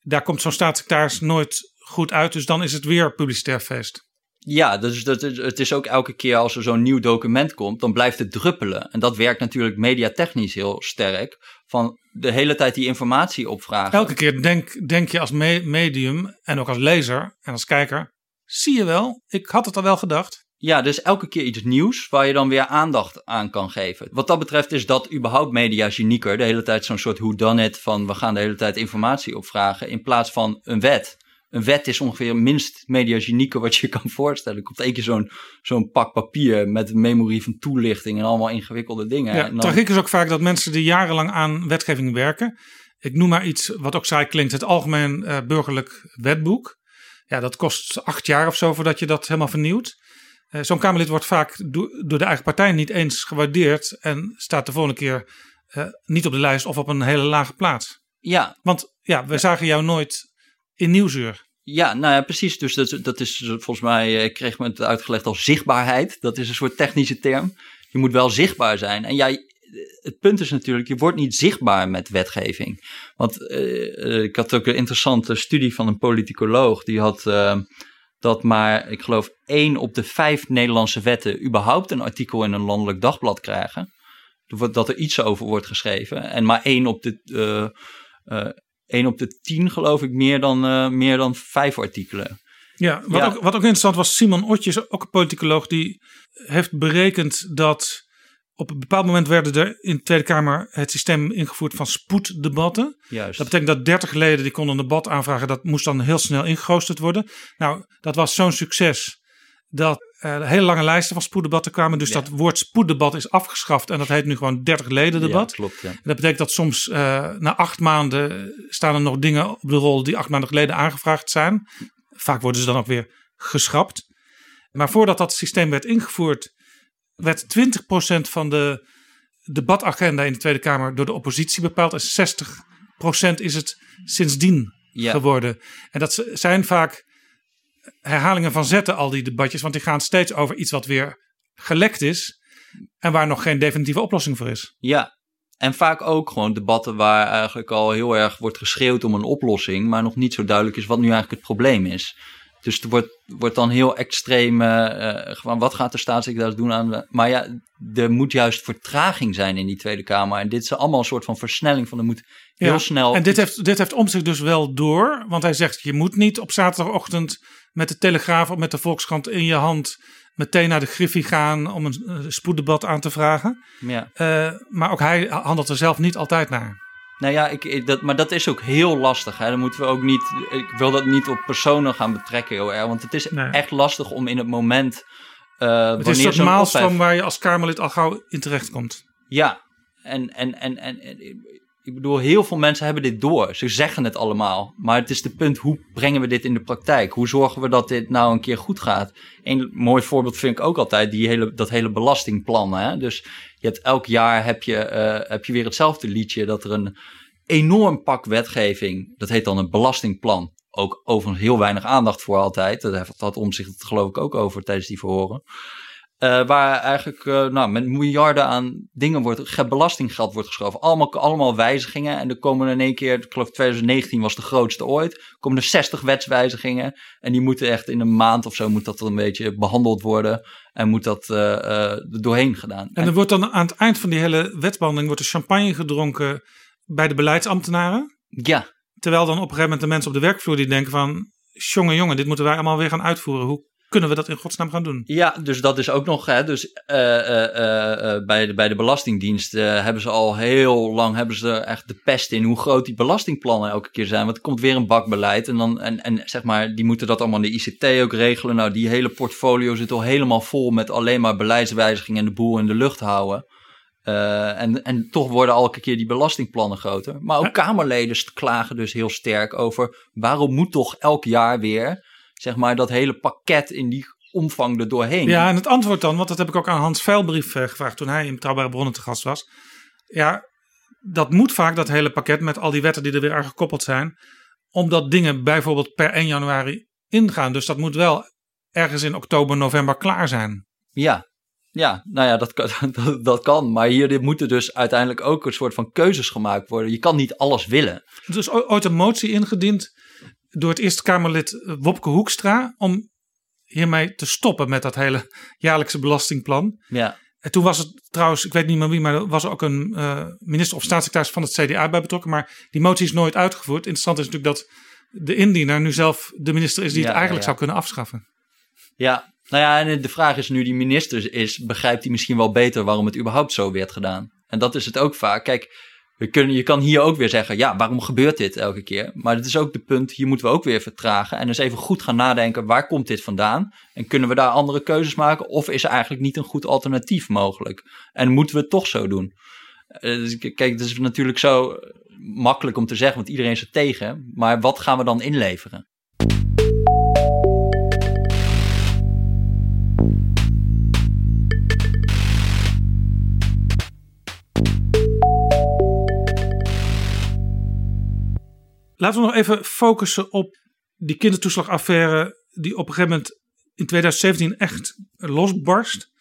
daar komt zo'n staatssecretaris nooit goed uit. Dus dan is het weer publicitair feest. Ja, dus dat is, het is ook elke keer als er zo'n nieuw document komt, dan blijft het druppelen. En dat werkt natuurlijk mediatechnisch heel sterk. Van de hele tijd die informatie opvragen. Elke keer denk, denk je als me- medium en ook als lezer en als kijker, zie je wel, ik had het al wel gedacht. Ja, dus elke keer iets nieuws waar je dan weer aandacht aan kan geven. Wat dat betreft is dat überhaupt media genieker. De hele tijd zo'n soort whodunit van we gaan de hele tijd informatie opvragen in plaats van een wet. Een wet is ongeveer minst mediagenieke wat je je kan voorstellen. Er komt één keer zo'n zo'n pak papier met een memorie van toelichting en allemaal ingewikkelde dingen. Ja, en dan, tragiek is ook vaak dat mensen die jarenlang aan wetgeving werken. Ik noem maar iets wat ook saai klinkt: het Algemeen eh, Burgerlijk Wetboek. Ja, dat kost acht jaar of zo voordat je dat helemaal vernieuwt. Eh, Zo'n Kamerlid wordt vaak do- door de eigen partij niet eens gewaardeerd en staat de volgende keer eh, niet op de lijst of op een hele lage plaats. ja, Want ja, we zagen jou nooit in Nieuwsuur. Ja, nou ja, precies. Dus dat, dat is volgens mij, eh, ik kreeg me het uitgelegd als zichtbaarheid. Dat is een soort technische term. Je moet wel zichtbaar zijn. En jij, het punt is natuurlijk, je wordt niet zichtbaar met wetgeving. Want eh, eh, ik had ook een interessante studie van een politicoloog. Die had dat maar, ik geloof, één op de vijf Nederlandse wetten überhaupt een artikel in een landelijk dagblad krijgen. Dat er iets over wordt geschreven. En maar één op de 1 op de 10 geloof ik meer dan, eh, meer dan vijf artikelen. Ja, wat, Ja. Ook, wat ook interessant was, Simon Otjes, ook een politicoloog, die heeft berekend dat op een bepaald moment werden er in de Tweede Kamer het systeem ingevoerd van spoeddebatten. Juist. Dat betekent dat 30 leden die konden een debat aanvragen, dat moest dan heel snel ingeroosterd worden. Nou, dat was zo'n succes dat er hele lange lijsten van spoeddebatten kwamen. Dus Ja. dat woord spoeddebat is afgeschaft en dat heet nu gewoon 30 leden debat. Ja, klopt, ja. En Dat betekent dat soms eh, na acht maanden staan er nog dingen op de rol die acht maanden geleden aangevraagd zijn. Vaak worden ze dan ook weer geschrapt. Maar voordat dat systeem werd ingevoerd, werd 20% van de debatagenda in de Tweede Kamer door de oppositie bepaald. En 60% is het sindsdien geworden. En dat zijn vaak herhalingen van zetten, al die debatjes. Want die gaan steeds over iets wat weer gelekt is. En waar nog geen definitieve oplossing voor is. Ja, en vaak ook gewoon debatten waar eigenlijk al heel erg wordt geschreeuwd om een oplossing, maar nog niet zo duidelijk is wat nu eigenlijk het probleem is. Dus er wordt, wordt dan heel extreem, eh, gewoon wat gaat de staatssecretaris doen aan... de- maar ja, er moet juist vertraging zijn in die Tweede Kamer. En dit is allemaal een soort van versnelling van er moet heel Ja, snel... En dit heeft, dit heeft Omtzigt dus wel door. Want hij zegt, je moet niet op zaterdagochtend met de Telegraaf of met de Volkskrant in je hand meteen naar de Griffie gaan om een eh, spoeddebat aan te vragen. Ja. Eh, maar ook hij handelt er zelf niet altijd naar. Nou ja, ik, ik- dat, maar dat is ook heel lastig. Hè. Dan moeten we ook niet. Ik wil dat niet op personen gaan betrekken, heel erg. Want het is Nee. echt lastig om in het moment. eh Het is een soort maalstroom waar je als Kamerlid al gauw in terecht komt. Ja, en, en, en, en, en ik bedoel, heel veel mensen hebben dit door. Ze zeggen het allemaal. Maar het is de punt, hoe brengen we dit in de praktijk? Hoe zorgen we dat dit nou een keer goed gaat? Een mooi voorbeeld vind ik ook altijd die hele, dat hele belastingplan. Hè? Dus je hebt, elk jaar heb je, eh, heb je weer hetzelfde liedje. Dat er een enorm pak wetgeving, dat heet dan een belastingplan. Ook overigens heel weinig aandacht voor altijd. Dat had om zich het geloof ik ook over tijdens die verhoren. Eh, waar eigenlijk eh, nou, met miljarden aan dingen wordt, ge- belastinggeld wordt geschoven. Allemaal, allemaal wijzigingen. En er komen in één keer, ik geloof 2019 was de grootste ooit. komen er 60 wetswijzigingen. En die moeten echt in een maand of zo moet dat een beetje behandeld worden. En moet dat eh, er doorheen gedaan. En er wordt dan aan het eind van die hele wetsbehandeling wordt er champagne gedronken bij de beleidsambtenaren. ja, Terwijl dan op een gegeven moment de mensen op de werkvloer die denken van... jongen, jongen, dit moeten wij allemaal weer gaan uitvoeren. Hoe kunnen we dat in godsnaam gaan doen? Ja, dus dat is ook nog. Hè, dus eh, eh, eh, bij, de, bij de Belastingdienst hebben ze al heel lang hebben ze echt de pest in hoe groot die belastingplannen elke keer zijn. Want er komt weer een bakbeleid. En, dan, en, en zeg maar, die moeten dat allemaal in de ICT ook regelen. Nou, die hele portfolio zit al helemaal vol met alleen maar beleidswijzigingen en de boel in de lucht houden. En, en toch worden elke keer die belastingplannen groter. Maar ook Kamerleden klagen dus heel sterk over waarom moet toch elk jaar weer, zeg maar, dat hele pakket in die omvang er doorheen. Ja, en het antwoord dan, want dat heb ik ook aan Hans Veilbrief eh, gevraagd toen hij in Betrouwbare Bronnen te gast was. Ja, dat moet vaak, dat hele pakket met al die wetten die er weer aan gekoppeld zijn. Omdat dingen bijvoorbeeld per 1 januari ingaan. Dus dat moet wel ergens in oktober, november klaar zijn. Ja, ja nou ja, dat kan, dat, dat kan. Maar hier moeten dus uiteindelijk ook een soort van keuzes gemaakt worden. Je kan niet alles willen. Er is ooit een motie ingediend door het Eerste Kamerlid eh, Wopke Hoekstra. om hiermee te stoppen met dat hele jaarlijkse belastingplan. Ja, En toen was het trouwens, ik weet niet meer wie, maar er was ook een eh, minister of staatssecretaris van het CDA bij betrokken. Maar die motie is nooit uitgevoerd. Interessant is natuurlijk dat de indiener nu zelf de minister is die Ja, het eigenlijk ja. zou kunnen afschaffen. ja. Nou ja, en de vraag is nu die minister is, begrijpt hij misschien wel beter waarom het überhaupt zo werd gedaan? En dat is het ook vaak. Kijk, We kunnen, je kan hier ook weer zeggen, ja, waarom gebeurt dit elke keer? Maar het is ook de punt, hier moeten we ook weer vertragen. En dus even goed gaan nadenken, waar komt dit vandaan? En kunnen we daar andere keuzes maken? Of is er eigenlijk niet een goed alternatief mogelijk? En moeten we het toch zo doen? Uh, dus, kijk, het is natuurlijk zo makkelijk om te zeggen, want iedereen is er tegen. Maar wat gaan we dan inleveren? Laten we nog even focussen op die kindertoeslagaffaire die op een gegeven moment in 2017 echt losbarst.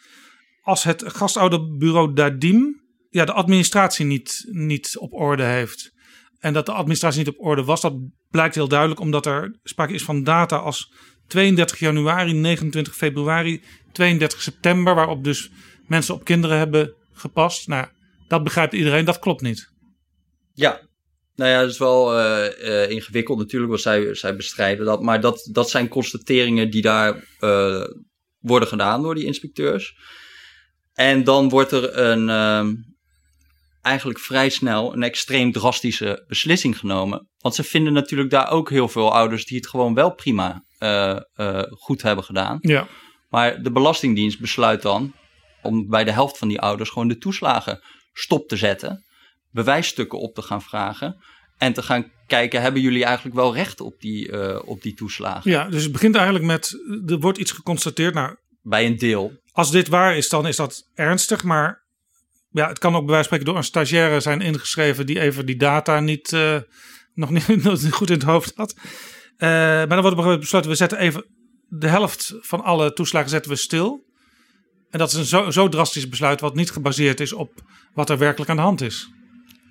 Als het gastouderbureau Dadim ja, de administratie niet, niet op orde heeft. En dat de administratie niet op orde was, dat blijkt heel duidelijk omdat er sprake is van data als 32 januari, 29 februari, 32 september, waarop dus mensen op kinderen hebben gepast. Nou, dat begrijpt iedereen, dat klopt niet. Ja, nou ja, dat is wel uh, uh, ingewikkeld natuurlijk, want zij, zij bestrijden dat. Maar dat, dat zijn constateringen die daar uh, worden gedaan door die inspecteurs. En dan wordt er een, ehm, eigenlijk vrij snel een extreem drastische beslissing genomen. Want ze vinden natuurlijk daar ook heel veel ouders die het gewoon wel prima goed hebben gedaan. Ja. Maar de Belastingdienst besluit dan om bij de helft van die ouders gewoon de toeslagen stop te zetten bewijsstukken op te gaan vragen. En te gaan kijken, hebben jullie eigenlijk wel recht op die, uh, op die toeslagen? Ja, dus het begint eigenlijk met, er wordt iets geconstateerd. Nou, Bij een deel. Als dit waar is, dan is dat ernstig. Maar ja, het kan ook bij wijze van spreken door een stagiaire zijn ingeschreven die even die data niet, uh, nog, niet, goed in het hoofd had. Uh, maar dan wordt er besloten, we zetten even de helft van alle toeslagen zetten we stil. En dat is een zo, zo drastisch besluit wat niet gebaseerd is op wat er werkelijk aan de hand is.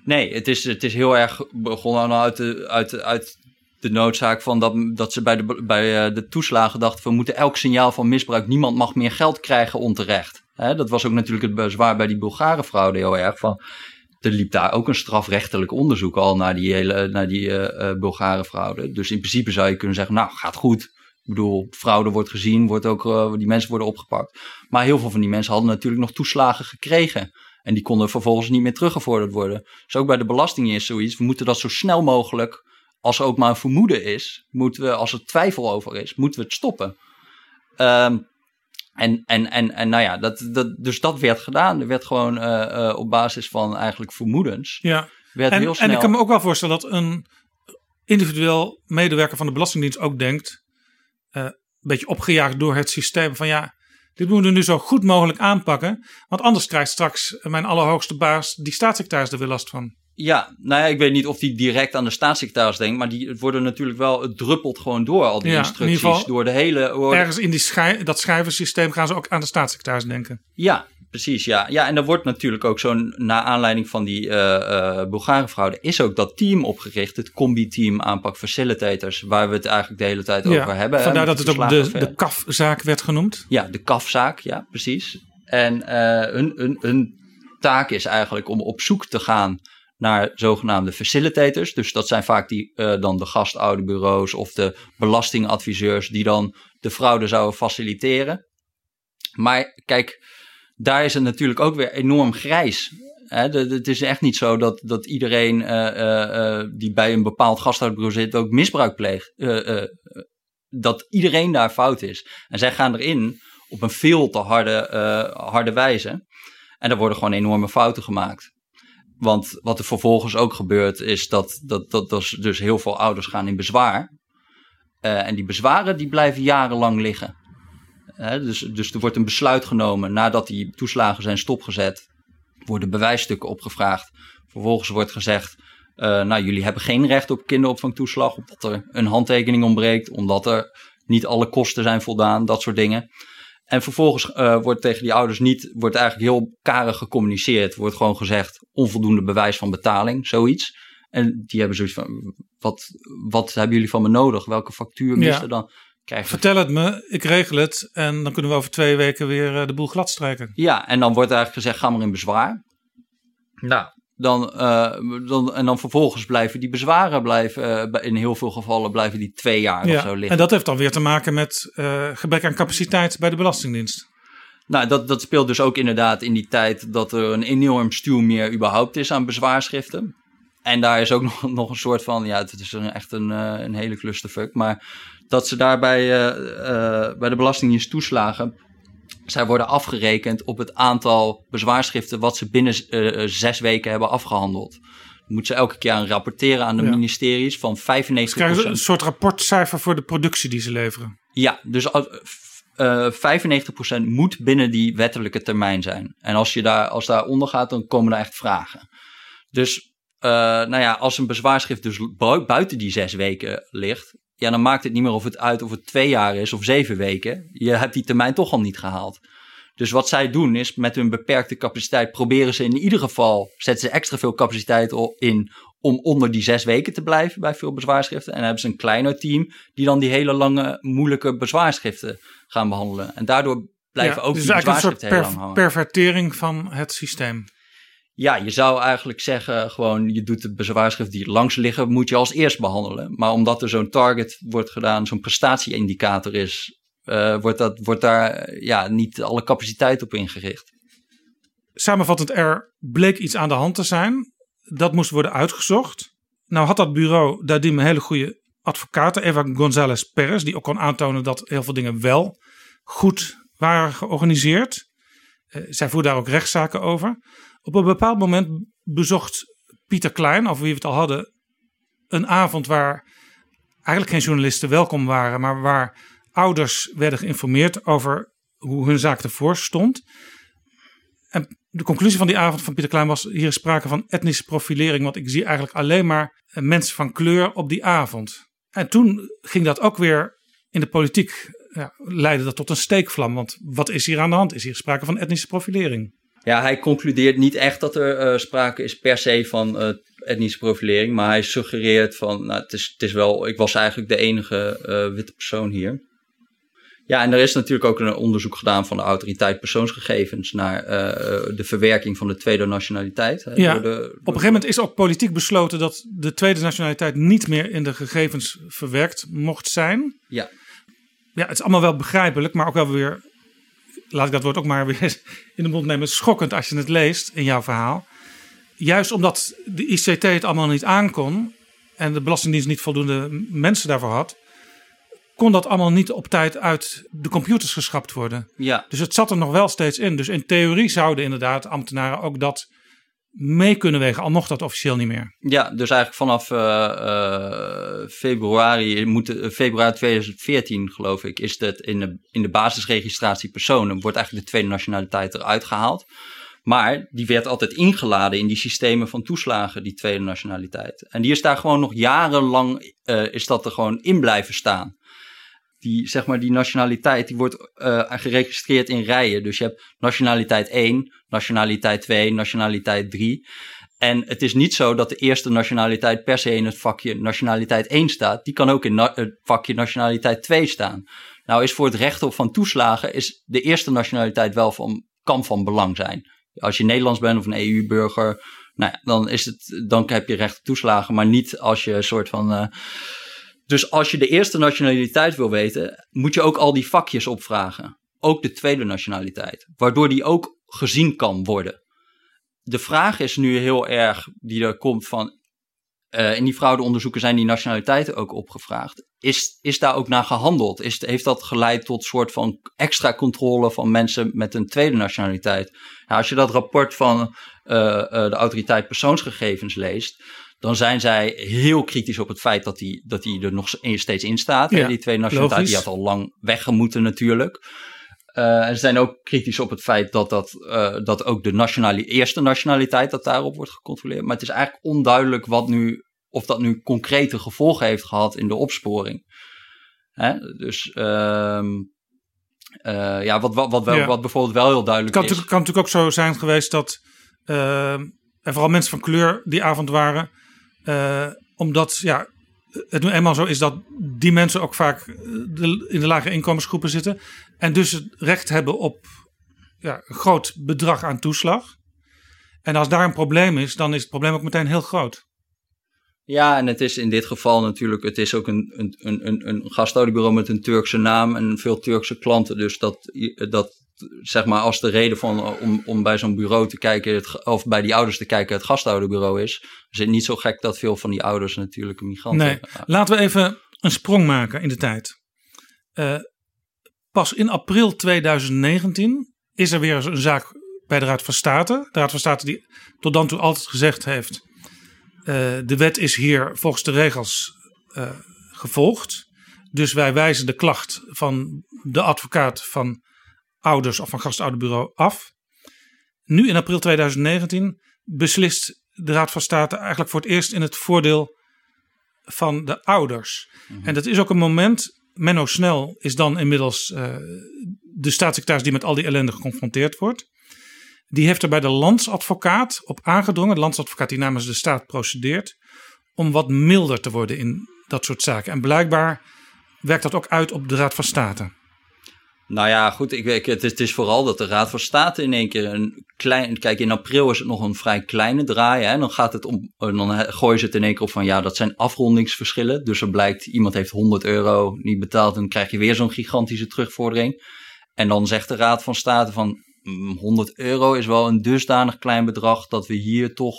Nee, het is, het is heel erg begonnen uit de, uit, uit de noodzaak van dat, dat ze bij, de, bij eh, de toeslagen dachten: we moeten elk signaal van misbruik, niemand mag meer geld krijgen onterecht. Dat was ook natuurlijk het bezwaar bij die Bulgare fraude heel erg. Van, er liep daar ook een strafrechtelijk onderzoek al naar die hele naar die uh, Bulgare fraude. Dus in principe zou je kunnen zeggen: nou, gaat goed. Ik bedoel, fraude wordt gezien, wordt ook, die mensen worden opgepakt. Maar heel veel van die mensen hadden natuurlijk nog toeslagen gekregen. En die konden vervolgens niet meer teruggevorderd worden. Dus ook bij de belasting is zoiets. We moeten dat zo snel mogelijk, als er ook maar een vermoeden is, moeten we, als er twijfel over is, moeten we het stoppen. Um, en, en, en, en nou ja, dat, dat, dus dat werd gedaan. Er werd gewoon uh, uh, op basis van eigenlijk vermoedens. Ja. Werd en, heel snel... en ik kan me ook wel voorstellen dat een individueel medewerker van de Belastingdienst ook denkt, uh, een beetje opgejaagd door het systeem van ja, dit moeten we nu zo goed mogelijk aanpakken. Want anders krijgt straks mijn allerhoogste baas, die staatssecretaris, er weer last van. Ja, nou ja, ik weet niet of die direct aan de staatssecretaris denkt, maar die worden natuurlijk wel, het druppelt gewoon door, al die Ja, in instructies, door de hele... door- Ergens in die schij, dat schrijversysteem gaan ze ook aan de staatssecretaris denken. Ja, precies, ja. Ja, en er wordt natuurlijk ook zo'n, na aanleiding van die eh eh Bulgare is ook dat team opgericht, het combi-team aanpak facilitators, waar we het eigenlijk de hele tijd over hebben. vandaar dat het ook de, de kafzaak werd genoemd. Ja, de kafzaak, ja, precies. En eh hun, hun, hun taak is eigenlijk om op zoek te gaan naar zogenaamde facilitators. Dus dat zijn vaak die, dan de gastouderbureaus of de belastingadviseurs die dan de fraude zouden faciliteren. Maar kijk, daar is het natuurlijk ook weer enorm grijs. Het is echt niet zo dat, dat iedereen eh, eh, eh, die bij een bepaald gastouderbureau zit ook misbruik pleegt. Dat iedereen daar fout is. En zij gaan erin op een veel te harde, harde wijze. En er worden gewoon enorme fouten gemaakt. Want wat er vervolgens ook gebeurt, is dat, dat, dat, dat dus heel veel ouders gaan in bezwaar. En die bezwaren die blijven jarenlang liggen. Dus, dus er wordt een besluit genomen nadat die toeslagen zijn stopgezet. Worden bewijsstukken opgevraagd. Vervolgens wordt gezegd, eh, nou jullie hebben geen recht op kinderopvangtoeslag. Omdat er een handtekening ontbreekt. Omdat er niet alle kosten zijn voldaan. Dat soort dingen. En vervolgens eh, wordt tegen die ouders niet, wordt eigenlijk heel karig gecommuniceerd. Wordt gewoon gezegd, onvoldoende bewijs van betaling, zoiets. En die hebben zoiets van, wat, wat hebben jullie van me nodig? Welke factuur mist Ja. er dan? Krijgen Vertel het me, ik regel het. En dan kunnen we over twee weken weer eh, de boel gladstrijken. Ja, en dan wordt eigenlijk gezegd, ga maar in bezwaar. Nou. Dan, eh, dan, en dan vervolgens blijven die bezwaren blijven, eh, in heel veel gevallen blijven die twee jaar of zo Ja, liggen. en dat heeft dan weer te maken met eh, gebrek aan capaciteit bij de Belastingdienst. Nou, dat, dat speelt dus ook inderdaad in die tijd dat er een enorm stuw meer überhaupt is aan bezwaarschriften. En daar is ook nog, nog een soort van, ja, het is een, echt een, uh, een hele clusterfuck. Maar dat ze daarbij uh, uh, bij de Belastingdienst toeslagen, zij worden afgerekend op het aantal bezwaarschriften wat ze binnen zes weken hebben afgehandeld. Dan moeten ze elke keer aan rapporteren aan de ja. ministeries van 95%. Ze krijgen een soort rapportcijfer voor de productie die ze leveren. Ja, dus uh, 95% moet binnen die wettelijke termijn zijn. En als je daar, als daar onder gaat, dan komen er echt vragen. Dus, uh, nou ja, als een bezwaarschrift dus buiten die zes weken ligt, ja, dan maakt het niet meer of het uit of het twee jaar is of zeven weken. Je hebt die termijn toch al niet gehaald. Dus wat zij doen is met hun beperkte capaciteit proberen ze in ieder geval, zetten ze extra veel capaciteit in om onder die zes weken te blijven bij veel bezwaarschriften. En dan hebben ze een kleiner team die dan die hele lange, moeilijke bezwaarschriften gaan behandelen. En daardoor blijven ja, ook dus die eigenlijk bezwaarschriften een heel soort lang hangen. pervertering van het systeem. Ja, je zou eigenlijk zeggen, gewoon je doet de bezwaarschriften die langs liggen, moet je als eerst behandelen. Maar omdat er zo'n target wordt gedaan, zo'n prestatieindicator is, uh, wordt, dat, wordt daar ja, niet alle capaciteit op ingericht. Samenvattend, er bleek iets aan de hand te zijn. Dat moest worden uitgezocht. Nou had dat bureau daarin een hele goede advocaten, Eva González Perez, die ook kon aantonen dat heel veel dingen wel goed waren georganiseerd. Uh, zij voerde daar ook rechtszaken over. Op een bepaald moment bezocht Pieter Klein, over wie we het al hadden, een avond waar eigenlijk geen journalisten welkom waren, maar waar ouders werden geïnformeerd over hoe hun zaak ervoor stond. En de conclusie van die avond van Pieter Klein was: hier is sprake van etnische profilering, want ik zie eigenlijk alleen maar mensen van kleur op die avond. En toen ging dat ook weer in de politiek, ja, leidde dat tot een steekvlam. Want wat is hier aan de hand? Is hier sprake van etnische profilering? Ja, hij concludeert niet echt dat er uh, sprake is per se van uh, etnische profilering, maar hij suggereert van, nou, het is, het is wel, ik was eigenlijk de enige uh, witte persoon hier. Ja, en er is natuurlijk ook een onderzoek gedaan van de autoriteit persoonsgegevens naar de verwerking van de tweede nationaliteit. Ja, de, op een gegeven moment is ook politiek besloten dat de tweede nationaliteit niet meer in de gegevens verwerkt mocht zijn. Ja. Ja, het is allemaal wel begrijpelijk, maar ook wel weer laat ik dat woord ook maar weer in de mond nemen, schokkend als je het leest in jouw verhaal. Juist omdat de ICT het allemaal niet aankon en de Belastingdienst niet voldoende mensen daarvoor had, kon dat allemaal niet op tijd uit de computers geschrapt worden. Ja. Dus het zat er nog wel steeds in. Dus in theorie zouden inderdaad ambtenaren ook dat mee kunnen wegen, al mocht dat officieel niet meer. Ja, dus eigenlijk vanaf uh, uh, februari, moet, uh, februari 2014 geloof ik, is het in de, in de basisregistratie personen, wordt eigenlijk de tweede nationaliteit eruit gehaald. Maar die werd altijd ingeladen in die systemen van toeslagen, die tweede nationaliteit. En die is daar gewoon nog jarenlang, is dat er gewoon in blijven staan die, zeg maar, die nationaliteit die wordt uh, geregistreerd in rijen. Dus je hebt nationaliteit 1, nationaliteit 2, nationaliteit 3. En het is niet zo dat de eerste nationaliteit per se in het vakje nationaliteit 1 staat. Die kan ook in het vakje nationaliteit 2 staan. Nou is voor het recht op van toeslagen is de eerste nationaliteit wel van, kan van belang zijn. Als je Nederlands bent of een EU-burger, nou ja, dan, is het, dan heb je recht op toeslagen. Maar niet als je een soort van... Uh, dus als je de eerste nationaliteit wil weten, moet je ook al die vakjes opvragen. Ook de tweede nationaliteit, waardoor die ook gezien kan worden. De vraag is nu heel erg, die er komt van, uh, in die fraudeonderzoeken zijn die nationaliteiten ook opgevraagd. Is, is daar ook naar gehandeld? Is, heeft dat geleid tot soort van extra controle van mensen met een tweede nationaliteit? Nou, als je dat rapport van uh, uh, de autoriteit persoonsgegevens leest, dan zijn zij heel kritisch op het feit dat die, dat die er nog steeds in staat. Ja, die twee nationaliteiten, die had al lang weggemoeten natuurlijk. Uh, en ze zijn ook kritisch op het feit dat, dat, uh, dat ook de nationali eerste nationaliteit, dat daarop wordt gecontroleerd. Maar het is eigenlijk onduidelijk wat nu, of dat nu concrete gevolgen heeft gehad in de opsporing. Hè? Dus uh, ja, wat, wat, wat, wel, Ja. wat bijvoorbeeld wel heel duidelijk Het kan, is. natuurlijk- kan natuurlijk ook zo zijn geweest dat eh, er vooral mensen van kleur die avond waren. Eh, omdat ja, het nu eenmaal zo is dat die mensen ook vaak eh, in de lage inkomensgroepen zitten. En dus het recht hebben op ja, een groot bedrag aan toeslag. En als daar een probleem is, dan is het probleem ook meteen heel groot. Ja, en het is in dit geval natuurlijk, het is ook een, een, een, een, met een Turkse naam en veel Turkse klanten. Dus dat, dat zeg maar, als de reden van, om, om bij zo'n bureau te kijken, het, of bij die ouders te kijken, het gasthouderbureau is, is het niet zo gek dat veel van die ouders natuurlijk een migrant Nee, hebben. laten we even een sprong maken in de tijd. Eh, pas in april 2019 is er weer een zaak bij de Raad van State. De Raad van State die tot dan toe altijd gezegd heeft... eh, de wet is hier volgens de regels eh, gevolgd. Dus wij wijzen de klacht van de advocaat van ouders of van gastouderbureau af. Nu in april 2019 beslist de Raad van State eigenlijk voor het eerst in het voordeel van de ouders. En dat is ook een moment. Menno Snel is dan inmiddels eh, de staatssecretaris die met al die ellende geconfronteerd wordt. Die heeft er bij de landsadvocaat op aangedrongen, de landsadvocaat die namens de staat procedeert, om wat milder te worden in dat soort zaken. En blijkbaar werkt dat ook uit op de Raad van State. Nou ja, goed, ik, het, is, het is vooral dat de Raad van State in één keer een klein. Kijk, in april is het nog een vrij kleine draai. Hè? Dan gaat het om. en Dan gooien ze het in één keer op van ja, dat zijn afrondingsverschillen. Dus er blijkt, iemand heeft 100 euro niet betaald. Dan krijg je weer zo'n gigantische terugvordering. En dan zegt de Raad van State van mm, 100 euro is wel een dusdanig klein bedrag dat we hier toch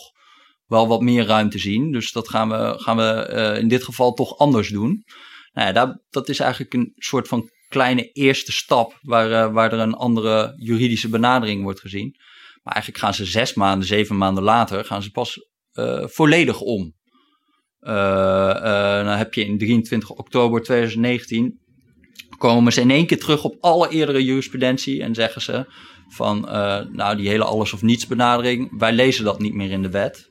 wel wat meer ruimte zien. Dus dat gaan we, gaan we eh, in dit geval toch anders doen. Nou ja, daar, dat is eigenlijk een soort van kleine eerste stap waar, eh, waar er een andere juridische benadering wordt gezien. Maar eigenlijk gaan ze zes maanden, zeven maanden later, gaan ze pas eh, volledig om. Eh, dan heb je in 23 oktober 2019 komen ze in één keer terug op alle eerdere jurisprudentie en zeggen ze van, nou die hele alles of niets benadering, wij lezen dat niet meer in de wet.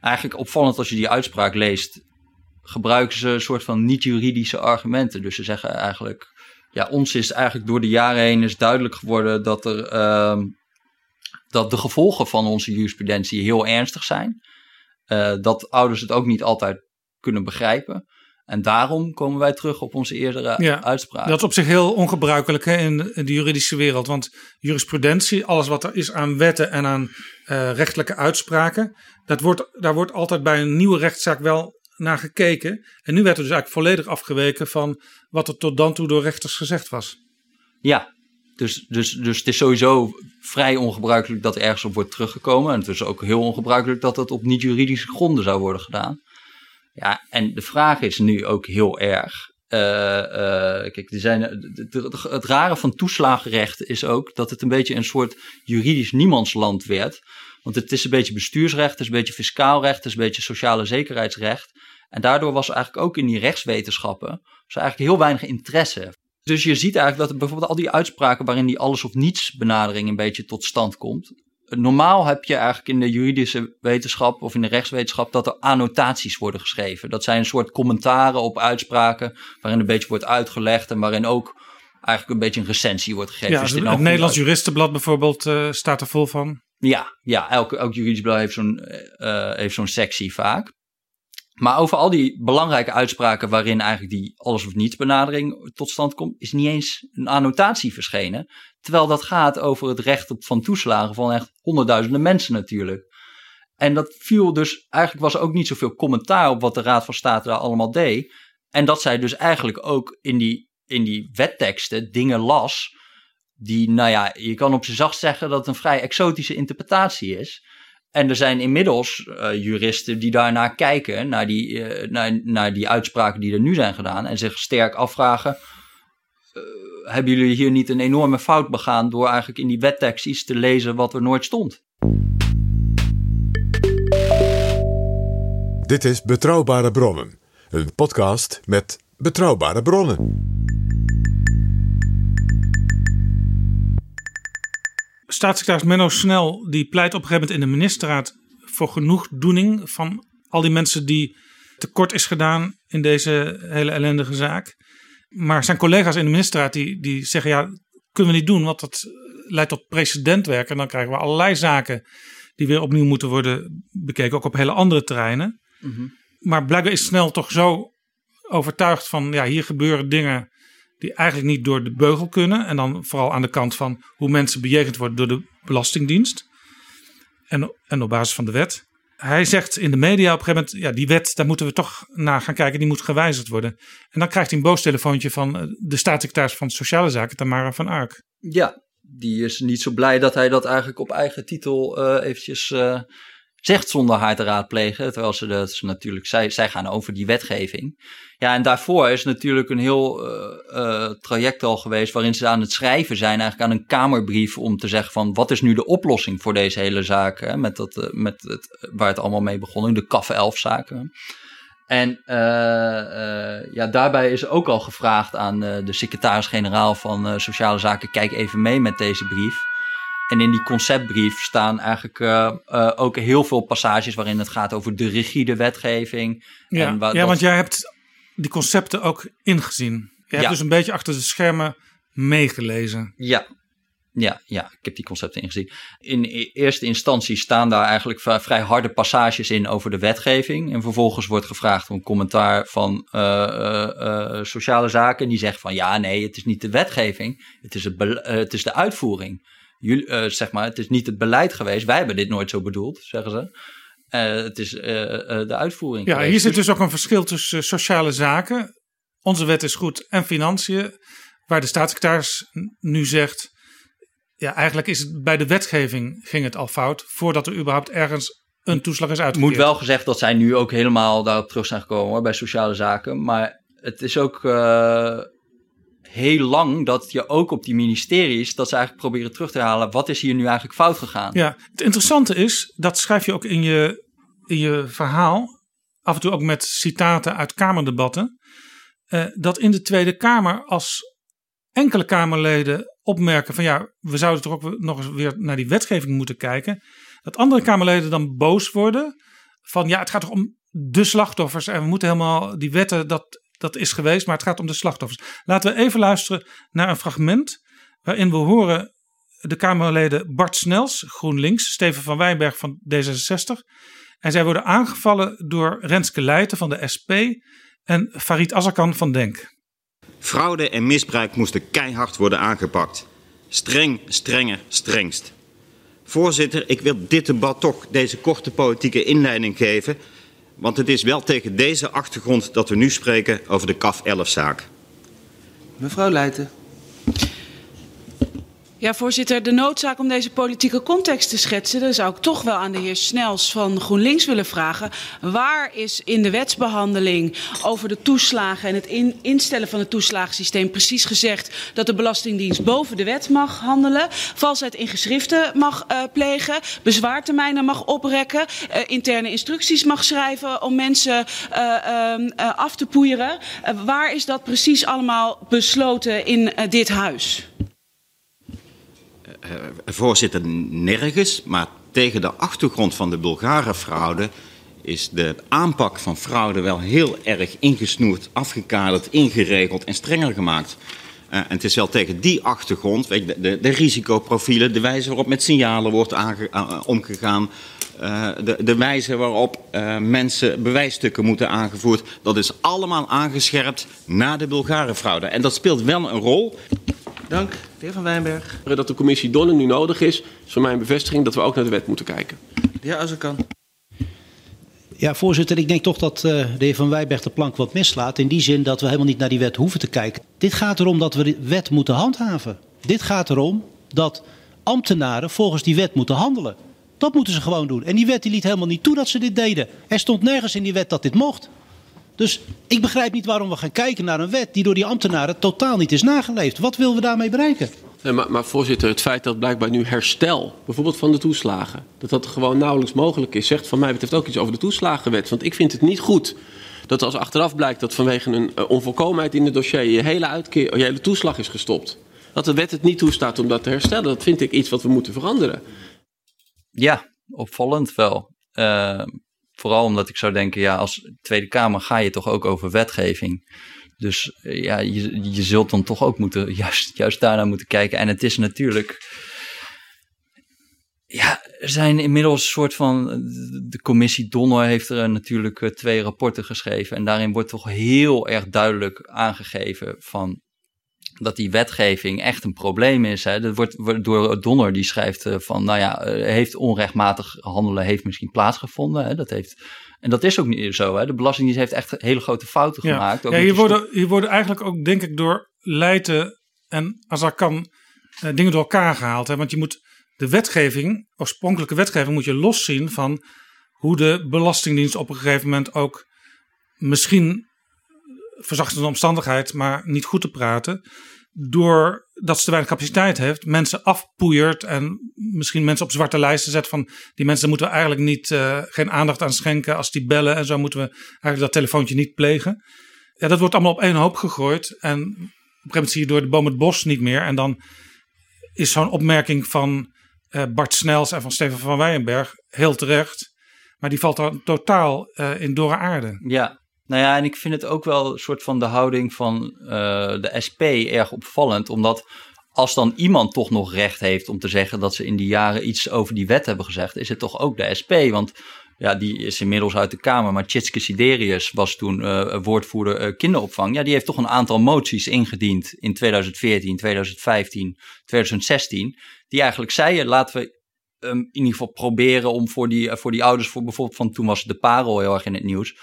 Eigenlijk opvallend als je die uitspraak leest, gebruiken ze een soort van niet-juridische argumenten. Dus ze zeggen eigenlijk, ja, ons is eigenlijk door de jaren heen is duidelijk geworden dat er ehm, dat de gevolgen van onze jurisprudentie heel ernstig zijn. Eh, dat ouders het ook niet altijd kunnen begrijpen. En daarom komen wij terug op onze eerdere Ja, uitspraak. Dat is op zich heel ongebruikelijk hè, in de juridische wereld. Want jurisprudentie, alles wat er is aan wetten en aan eh, rechtelijke uitspraken, dat wordt, daar wordt altijd bij een nieuwe rechtszaak wel naar gekeken. En nu werd er dus eigenlijk volledig afgeweken van wat er tot dan toe door rechters gezegd was. Ja, dus, dus, dus het is sowieso vrij ongebruikelijk dat er ergens op wordt teruggekomen. En het is ook heel ongebruikelijk dat dat op niet-juridische gronden zou worden gedaan. Ja, en de vraag is nu ook heel erg. eh, eh, kijk, er zijn, het, rare van toeslagenrecht is ook dat het een beetje een soort juridisch niemandsland werd. Want het is een beetje bestuursrecht, het is een beetje fiscaal recht, het is een beetje sociale zekerheidsrecht. En daardoor was eigenlijk ook in die rechtswetenschappen was eigenlijk heel weinig interesse. Dus je ziet eigenlijk dat bijvoorbeeld al die uitspraken waarin die alles of niets benadering een beetje tot stand komt. Normaal heb je eigenlijk in de juridische wetenschap of in de rechtswetenschap dat er annotaties worden geschreven. Dat zijn een soort commentaren op uitspraken waarin een beetje wordt uitgelegd en waarin ook eigenlijk een beetje een recensie wordt gegeven. Ja, Is het, nou Nederlands uit- Juristenblad bijvoorbeeld eh, staat er vol van. ja, ja elk, elk juridisch blad heeft zo'n eh, heeft zo'n sectie vaak. Maar over al die belangrijke uitspraken waarin eigenlijk die alles of niets benadering tot stand komt, is niet eens een annotatie verschenen. Terwijl dat gaat over het recht op van toeslagen van echt honderdduizenden mensen natuurlijk. En dat viel dus, eigenlijk was er ook niet zoveel commentaar op wat de Raad van State daar allemaal deed. En dat zij dus eigenlijk ook in die, in die wetteksten dingen las die, nou ja, je kan op zijn zacht zeggen dat het een vrij exotische interpretatie is. En er zijn inmiddels eh, juristen die daarnaar kijken, naar die, eh, naar, naar die uitspraken die er nu zijn gedaan, en zich sterk afvragen: eh, hebben jullie hier niet een enorme fout begaan door eigenlijk in die wettekst iets te lezen wat er nooit stond? Dit is Betrouwbare Bronnen, een podcast met betrouwbare bronnen. Staatssecretaris Menno Snel die pleit op een gegeven moment in de ministerraad voor genoegdoening van al die mensen die tekort is gedaan in deze hele ellendige zaak. Maar zijn collega's in de ministerraad die, die zeggen ja, kunnen we niet doen, want dat leidt tot precedentwerk. En dan krijgen we allerlei zaken die weer opnieuw moeten worden bekeken, ook op hele andere terreinen. Maar blijkbaar is Snel toch zo overtuigd van ja, hier gebeuren dingen die eigenlijk niet door de beugel kunnen. En dan vooral aan de kant van hoe mensen bejegend worden door de Belastingdienst. En, en op basis van de wet. Hij zegt in de media op een gegeven moment, ja, die wet, daar moeten we toch naar gaan kijken, die moet gewijzigd worden. En dan krijgt hij een boos telefoontje van eh, de staatssecretaris van Sociale Zaken, Tamara van Ark. Ja, die is niet zo blij dat hij dat eigenlijk op eigen titel uh, eventjes uh, zegt zonder haar te raadplegen. Terwijl ze, dat natuurlijk, zij, zij gaan over die wetgeving. Ja, en daarvoor is natuurlijk een heel uh, traject al geweest waarin ze aan het schrijven zijn, eigenlijk aan een kamerbrief om te zeggen van wat is nu de oplossing voor deze hele zaak, hè, met dat, met het, waar het allemaal mee begon, de CAF 11 zaken. En ja, daarbij is ook al gevraagd aan de secretaris-generaal van Sociale Zaken: kijk even mee met deze brief. En in die conceptbrief staan eigenlijk ook heel veel passages waarin het gaat over de rigide wetgeving. Ja, en ja want jij hebt die concepten ook ingezien. Je hebt Ja. dus een beetje achter de schermen meegelezen. Ja. Ja, ja, ik heb die concepten ingezien. In e- eerste instantie staan daar eigenlijk vrij, harde passages in over de wetgeving. En vervolgens wordt gevraagd om een commentaar van eh, eh, eh, sociale zaken. En die zegt van ja, nee, het is niet de wetgeving, het is, het eh, het is de uitvoering. Jullie, eh, zeg maar, het is niet het beleid geweest. Wij hebben dit nooit zo bedoeld, zeggen ze. Eh, het is eh, de uitvoering. Ja, geweest. hier zit dus ook een verschil tussen sociale zaken. Onze wet is goed en financiën. Waar de staatssecretaris nu zegt. Ja, eigenlijk is het bij de wetgeving ging het al fout. Voordat er überhaupt ergens een toeslag is uitgekeerd. moet wel gezegd dat zij nu ook helemaal daarop terug zijn gekomen hoor, bij sociale zaken. Maar het is ook heel lang dat je ook op die ministeries, dat ze eigenlijk proberen terug te halen. Wat is hier nu eigenlijk fout gegaan? Ja, het interessante is, dat schrijf je ook in je, in je verhaal, af en toe ook met citaten uit Kamerdebatten, eh, dat in de Tweede Kamer als enkele Kamerleden opmerken van ja, we zouden toch ook nog eens weer naar die wetgeving moeten kijken, dat andere Kamerleden dan boos worden van ja, het gaat toch om de slachtoffers en we moeten helemaal die wetten, dat, dat is geweest, maar het gaat om de slachtoffers. Laten we even luisteren naar een fragment waarin we horen de Kamerleden Bart Snels, GroenLinks, Steven van Wijnberg van D66. En zij worden aangevallen door Renske Leijten van de SP en Farid Azarkan van DENK. Fraude en misbruik moesten keihard worden aangepakt. Streng, strenger, strengst. Voorzitter, ik wil dit debat toch deze korte politieke inleiding geven. Want het is wel tegen deze achtergrond dat we nu spreken over de CAF 11-zaak. Mevrouw Leijten. Ja, voorzitter, de noodzaak om deze politieke context te schetsen, daar zou ik toch wel aan de heer Snels van GroenLinks willen vragen. Waar is in de wetsbehandeling over de toeslagen en het in, instellen van het toeslagensysteem precies gezegd dat de Belastingdienst boven de wet mag handelen, valsheid in geschriften mag uh, plegen, bezwaartermijnen mag oprekken, uh, interne instructies mag schrijven om mensen uh, uh, af te poeieren? Waar is dat precies allemaal besloten in dit huis? Uh, voorzitter, nergens, maar tegen de achtergrond van de Bulgarenfraude is de aanpak van fraude wel heel erg ingesnoerd, afgekaderd, ingeregeld en strenger gemaakt. Uh, en het is wel tegen die achtergrond, de, de, risicoprofielen, de wijze waarop met signalen wordt uh, omgegaan, de, de, wijze waarop mensen bewijsstukken moeten aangevoerd, dat is allemaal aangescherpt na de Bulgarenfraude. En dat speelt wel een rol. Dank. De heer Van Wijnberg. Dat de commissie Donner nu nodig is, is voor mij een bevestiging dat we ook naar de wet moeten kijken. De heer Azarkan. Ja, voorzitter, ik denk toch dat uh, de heer Van Wijberg de plank wat mislaat. In die zin dat we helemaal niet naar die wet hoeven te kijken. Dit gaat erom dat we de wet moeten handhaven. Dit gaat erom dat ambtenaren volgens die wet moeten handelen. Dat moeten ze gewoon doen. En die wet die liet helemaal niet toe dat ze dit deden. Er stond nergens in die wet dat dit mocht. Dus ik begrijp niet waarom we gaan kijken naar een wet die door die ambtenaren totaal niet is nageleefd. Wat willen we daarmee bereiken? Nee, maar, maar, voorzitter, het feit dat blijkbaar nu herstel, bijvoorbeeld van de toeslagen, dat dat gewoon nauwelijks mogelijk is, zegt van mij betreft ook iets over de toeslagenwet. Want ik vind het niet goed dat als achteraf blijkt dat vanwege een uh, onvolkomenheid in het dossier je hele, uitkeer, je hele toeslag is gestopt, dat de wet het niet toestaat om dat te herstellen. Dat vind ik iets wat we moeten veranderen. Ja, opvallend wel. Uh, vooral omdat ik zou denken, ja, als Tweede Kamer ga je toch ook over wetgeving. Dus ja, je, je zult dan toch ook moeten, juist, juist daarnaar moeten kijken. En het is natuurlijk. Ja, er zijn inmiddels een soort van. De commissie Donner heeft er natuurlijk twee rapporten geschreven. En daarin wordt toch heel erg duidelijk aangegeven van. Dat die wetgeving echt een probleem is. Hè. Dat wordt door Donner, die schrijft van, nou ja, heeft onrechtmatig handelen heeft misschien plaatsgevonden. Hè. Dat heeft en dat is ook niet zo. Hè? De Belastingdienst heeft echt hele grote fouten ja. gemaakt. Ook ja, hier, worden, hier worden eigenlijk ook, denk ik, door Leijten en Azarkan eh, dingen door elkaar gehaald. Hè? Want je moet de wetgeving, oorspronkelijke wetgeving, moet je loszien van hoe de Belastingdienst op een gegeven moment ook misschien verzachtende omstandigheid, maar niet goed te praten. Doordat ze te weinig capaciteit heeft, mensen afpoeiert en misschien mensen op zwarte lijsten zet van die mensen moeten we eigenlijk niet, uh, geen aandacht aan schenken. Als die bellen en zo moeten we eigenlijk dat telefoontje niet plegen. Ja, dat wordt allemaal op één hoop gegooid. En op een gegeven moment zie je door de boom het bos niet meer. En dan is zo'n opmerking van uh, Bart Snels en van Steven van Weyenberg heel terecht. Maar die valt dan totaal uh, in dorre aarde. Ja, nou ja, en ik vind het ook wel een soort van de houding van uh, de SP erg opvallend. Omdat als dan iemand toch nog recht heeft om te zeggen dat ze in die jaren iets over die wet hebben gezegd, is het toch ook de SP. Want ja, die is inmiddels uit de Kamer. Maar Tjitske Siderius was toen uh, woordvoerder uh, kinderopvang. Ja, die heeft toch een aantal moties ingediend in 2014, 2015, 2016. Die eigenlijk zeiden, laten we um, in ieder geval proberen om voor die, voor die ouders, voor bijvoorbeeld van toen was de parel heel erg in het nieuws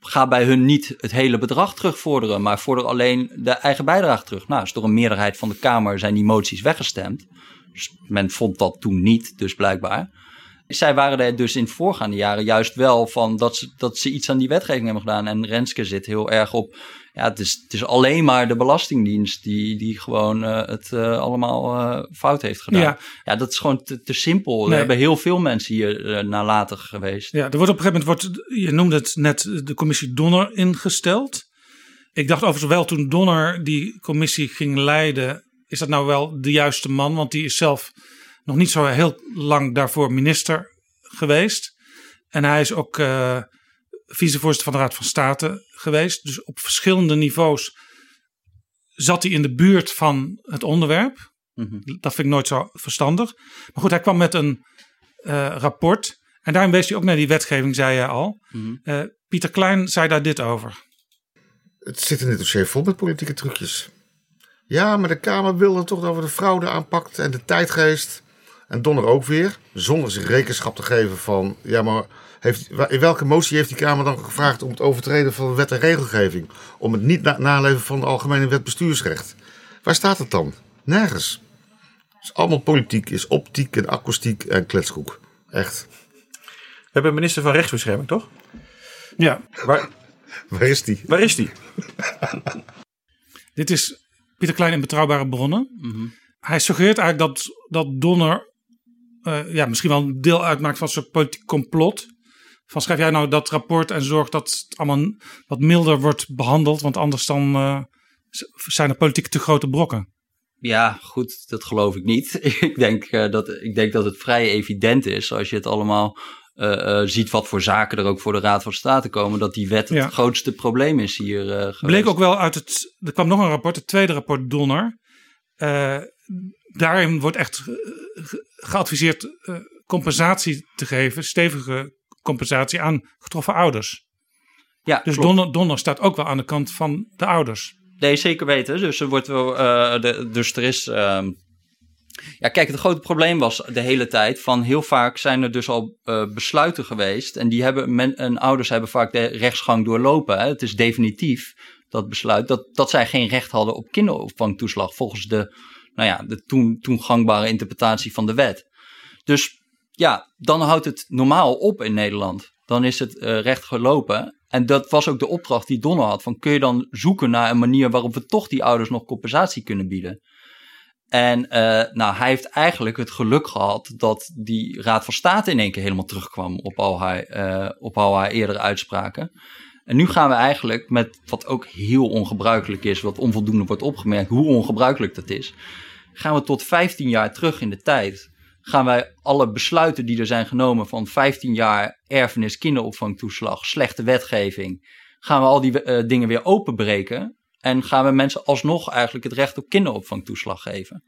ga bij hun niet het hele bedrag terugvorderen, maar vorder alleen de eigen bijdrage terug. Nou, door een meerderheid van de Kamer zijn die moties weggestemd. Dus men vond dat toen niet, dus blijkbaar. Zij waren er dus in de voorgaande jaren juist wel van dat ze, dat ze iets aan die wetgeving hebben gedaan. En Renske zit heel erg op ja, het is, het is alleen maar de Belastingdienst die, die gewoon uh, het uh, allemaal uh, fout heeft gedaan. Ja. ja, dat is gewoon te, te simpel. Nee. Er hebben heel veel mensen hier nalatig geweest. Ja, er wordt op een gegeven moment, wordt, je noemde het net, de commissie Donner ingesteld. Ik dacht overigens wel toen Donner die commissie ging leiden, is dat nou wel de juiste man? Want die is zelf nog niet zo heel lang daarvoor minister geweest. En hij is ook vicevoorzitter van de Raad van State geweest. Dus op verschillende niveaus zat hij in de buurt van het onderwerp. Mm-hmm. Dat vind ik nooit zo verstandig. Maar goed, hij kwam met een uh, rapport. En daarin wees hij ook naar die wetgeving, zei hij al. Mm-hmm. Uh, Pieter Klein zei daar dit over. Het zit in dit dossier vol met politieke trucjes. Ja, maar de Kamer wilde toch dat we de fraude aanpakt en de tijdgeest. En Donner ook weer, zonder zich rekenschap te geven van... ja, maar heeft, in welke motie heeft die Kamer dan gevraagd om het overtreden van wet en regelgeving? Om het niet na naleven van de Algemene Wet Bestuursrecht? Waar staat het dan? Nergens. Het is allemaal politiek, is optiek en akoestiek en kletskoek. Echt. We hebben een minister van Rechtsbescherming, toch? Ja. Waar, waar is die? Waar is die? Dit is Pieter Klein in Betrouwbare Bronnen. Mm -hmm. Hij suggereert eigenlijk dat, dat Donner uh, ja, misschien wel een deel uitmaakt van zo'n politiek complot. Van schrijf jij nou dat rapport en zorg dat het allemaal wat milder wordt behandeld, want anders dan uh, zijn er politiek te grote brokken. Ja, goed, dat geloof ik niet. ik, denk, uh, dat, ik denk dat het vrij evident is als je het allemaal uh, ziet wat voor zaken er ook voor de Raad van State komen, dat die wet ja. het grootste probleem is hier. Uh, Bleek ook wel uit het. Er kwam nog een rapport, het tweede rapport Donner. daarin wordt echt geadviseerd compensatie te geven, stevige compensatie aan getroffen ouders. Ja, dus Donner, staat ook wel aan de kant van de ouders. Nee, zeker weten. Dus er wordt wel. Uh, de, dus er is. Uh, ja, kijk, het grote probleem was de hele tijd van heel vaak zijn er dus al uh, besluiten geweest. En die hebben men, en ouders hebben vaak de rechtsgang doorlopen. Hè. Het is definitief dat besluit dat, dat zij geen recht hadden op kinderopvangtoeslag volgens de, nou ja, de toen, toen gangbare interpretatie van de wet. Dus ja, dan houdt het normaal op in Nederland. Dan is het uh, recht gelopen. En dat was ook de opdracht die Donner had. Van kun je dan zoeken naar een manier waarop we toch die ouders nog compensatie kunnen bieden. En uh, nou, hij heeft eigenlijk het geluk gehad dat die Raad van State in één keer helemaal terugkwam op al haar, uh, op al haar eerdere uitspraken. En nu gaan we eigenlijk met wat ook heel ongebruikelijk is, wat onvoldoende wordt opgemerkt, hoe ongebruikelijk dat is, gaan we tot 15 jaar terug in de tijd gaan wij alle besluiten die er zijn genomen van 15 jaar erfenis, kinderopvangtoeslag, slechte wetgeving, gaan we al die uh, dingen weer openbreken en gaan we mensen alsnog eigenlijk het recht op kinderopvangtoeslag geven.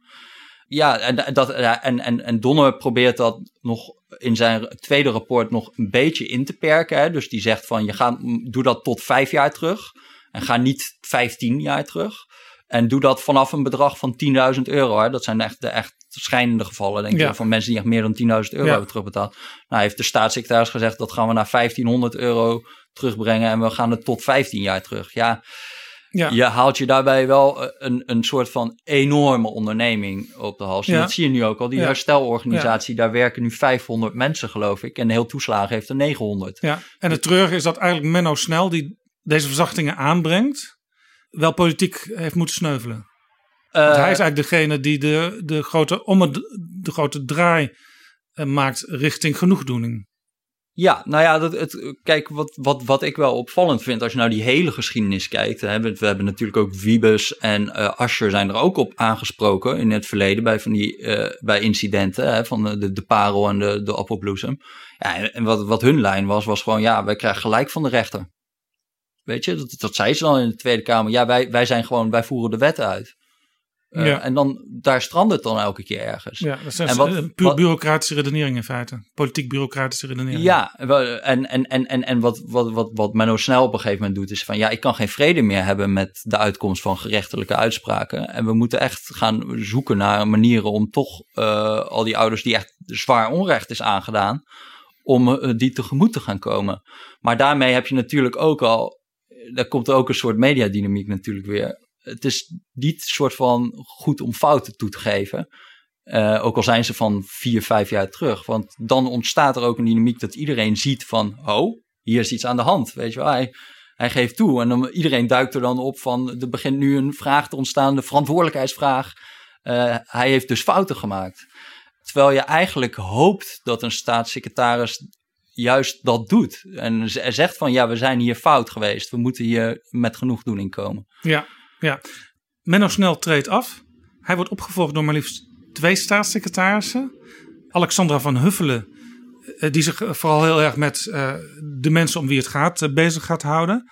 Ja, en, dat, en, en, en Donner probeert dat nog in zijn tweede rapport nog een beetje in te perken. Hè? Dus die zegt van je gaat, doe dat tot vijf jaar terug en ga niet 15 jaar terug. En doe dat vanaf een bedrag van 10.000 euro. Hè. Dat zijn echt de echt schijnende gevallen, denk ik, ja. van mensen die echt meer dan 10.000 euro ja. hebben terugbetaald. Nou, heeft de staatssecretaris gezegd dat gaan we naar 1500 euro terugbrengen en we gaan het tot 15 jaar terug. Ja, Ja. je haalt je daarbij wel eh, een, een soort van enorme onderneming op de hals. En dat zie je nu ook al. Die herstelorganisatie, daar werken nu 500 mensen, geloof ik. En heel toeslagen heeft er 900. Ja, en het treurige is dat eigenlijk Menno Snel, die deze verzachtingen aanbrengt, wel politiek heeft moeten sneuvelen. Want Eh, hij is eigenlijk degene die de, de, grote, om het, de grote draai eh, maakt richting genoegdoening. Ja, nou ja, dat, het, kijk, wat, wat, wat ik wel opvallend vind als je nou die hele geschiedenis kijkt. Hè, we, we hebben natuurlijk ook Wiebes en eh Ascher zijn er ook op aangesproken in het verleden bij, van die, bij incidenten hè, van de, de parel en de, de appelbloesem. Ja, en, en wat, wat hun lijn was, was gewoon ja, wij krijgen gelijk van de rechter. Weet je, dat, dat zei ze dan in de Tweede Kamer. Ja, wij, wij zijn gewoon, wij voeren de wetten uit. Eh, Ja. En dan, daar strandt het dan elke keer ergens. Ja, dat zijn En wat- eh, puur wat- bureaucratische redeneringen in feite. Politiek bureaucratische redeneringen. Ja, en, en, en, en, en wat, wat, wat, wat Menno Snel op een gegeven moment doet, is van ja, ik kan geen vrede meer hebben met de uitkomst van gerechtelijke uitspraken. En we moeten echt gaan zoeken naar manieren om toch eh, al die ouders die echt zwaar onrecht is aangedaan, om die tegemoet te gaan komen. Maar daarmee heb je natuurlijk ook al, daar komt ook een soort mediadynamiek natuurlijk weer. Het is niet soort van goed om fouten toe te geven. Eh, ook al zijn ze van vier, vijf jaar terug. Want dan ontstaat er ook een dynamiek dat iedereen ziet van... oh, hier is iets aan de hand, weet je wel. Hij, geeft toe en dan, iedereen duikt er dan op van... er begint nu een vraag te ontstaan, de verantwoordelijkheidsvraag. Eh, hij heeft dus fouten gemaakt. Terwijl je eigenlijk hoopt dat een staatssecretaris juist dat doet. En zegt van, ja, we zijn hier fout geweest. We moeten hier met genoegdoening komen. Ja, ja. Menno Snel treedt af. Hij wordt opgevolgd door maar liefst twee staatssecretarissen. Alexandra van Huffelen, eh, die zich vooral heel erg met eh, de mensen om wie het gaat eh, bezig gaat houden.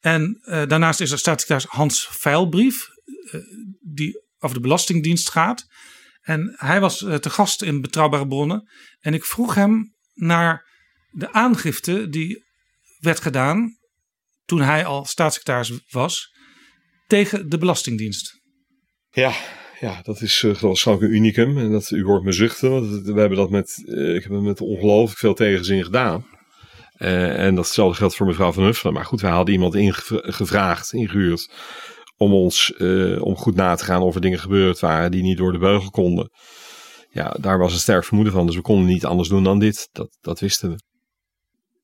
En eh, daarnaast is er staatssecretaris Hans Veilbrief, eh, die over de Belastingdienst gaat. En hij was eh, te gast in Betrouwbare Bronnen. En ik vroeg hem naar de aangifte die werd gedaan toen hij al staatssecretaris was tegen de Belastingdienst. Ja, ja, dat is uh, waarschijnlijk een unicum. En dat, u hoort me zuchten, we hebben dat met, eh, ik heb het met ongelooflijk veel tegenzin gedaan. Eh, en datzelfde geldt voor mevrouw Van Huffelen. Maar goed, wij hadden iemand ingevraagd, ingehuurd, om ons, eh, om goed na te gaan of er dingen gebeurd waren die niet door de beugel konden. Ja, daar was een sterk vermoeden van, dus we konden niet anders doen dan dit. Dat, dat wisten we.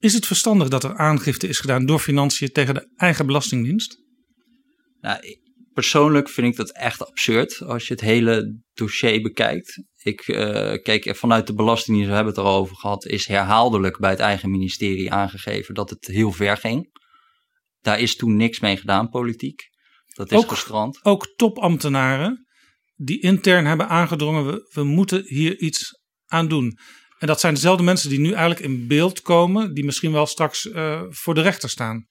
Is het verstandig dat er aangifte is gedaan door financiën tegen de eigen Belastingdienst? Nou, persoonlijk vind ik dat echt absurd als je het hele dossier bekijkt. Ik eh, kijk vanuit de Belastingdienst, we hebben het er al over gehad, is herhaaldelijk bij het eigen ministerie aangegeven dat het heel ver ging. Daar is toen niks mee gedaan, politiek. Dat is Ook- gestrand. Ook topambtenaren die intern hebben aangedrongen, we, we moeten hier iets aan doen. En dat zijn dezelfde mensen die nu eigenlijk in beeld komen, die misschien wel straks eh, voor de rechter staan.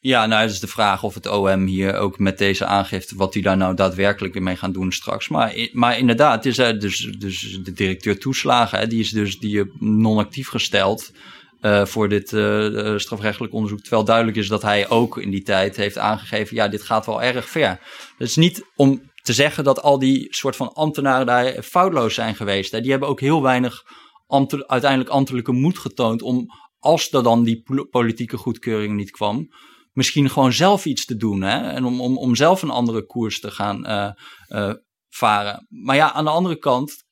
Ja, nou, is de vraag of het OM hier ook met deze aangifte, wat die daar nou daadwerkelijk mee gaan doen straks. Maar, maar inderdaad, het is eh, dus, dus de directeur toeslagen, hè, die is dus die non-actief gesteld eh, voor dit eh, eh, strafrechtelijk onderzoek. Terwijl duidelijk is dat hij ook in die tijd heeft aangegeven, ja, dit gaat wel erg ver. Het is niet om te zeggen dat al die soort van ambtenaren daar foutloos zijn geweest. Hè. Die hebben ook heel weinig uiteindelijk ambtelijke moed getoond om, als er dan die pol- politieke goedkeuring niet kwam, misschien gewoon zelf iets te doen. Hè? En om, om, om zelf een andere koers te gaan eh, eh, varen. Maar ja, aan de andere kant,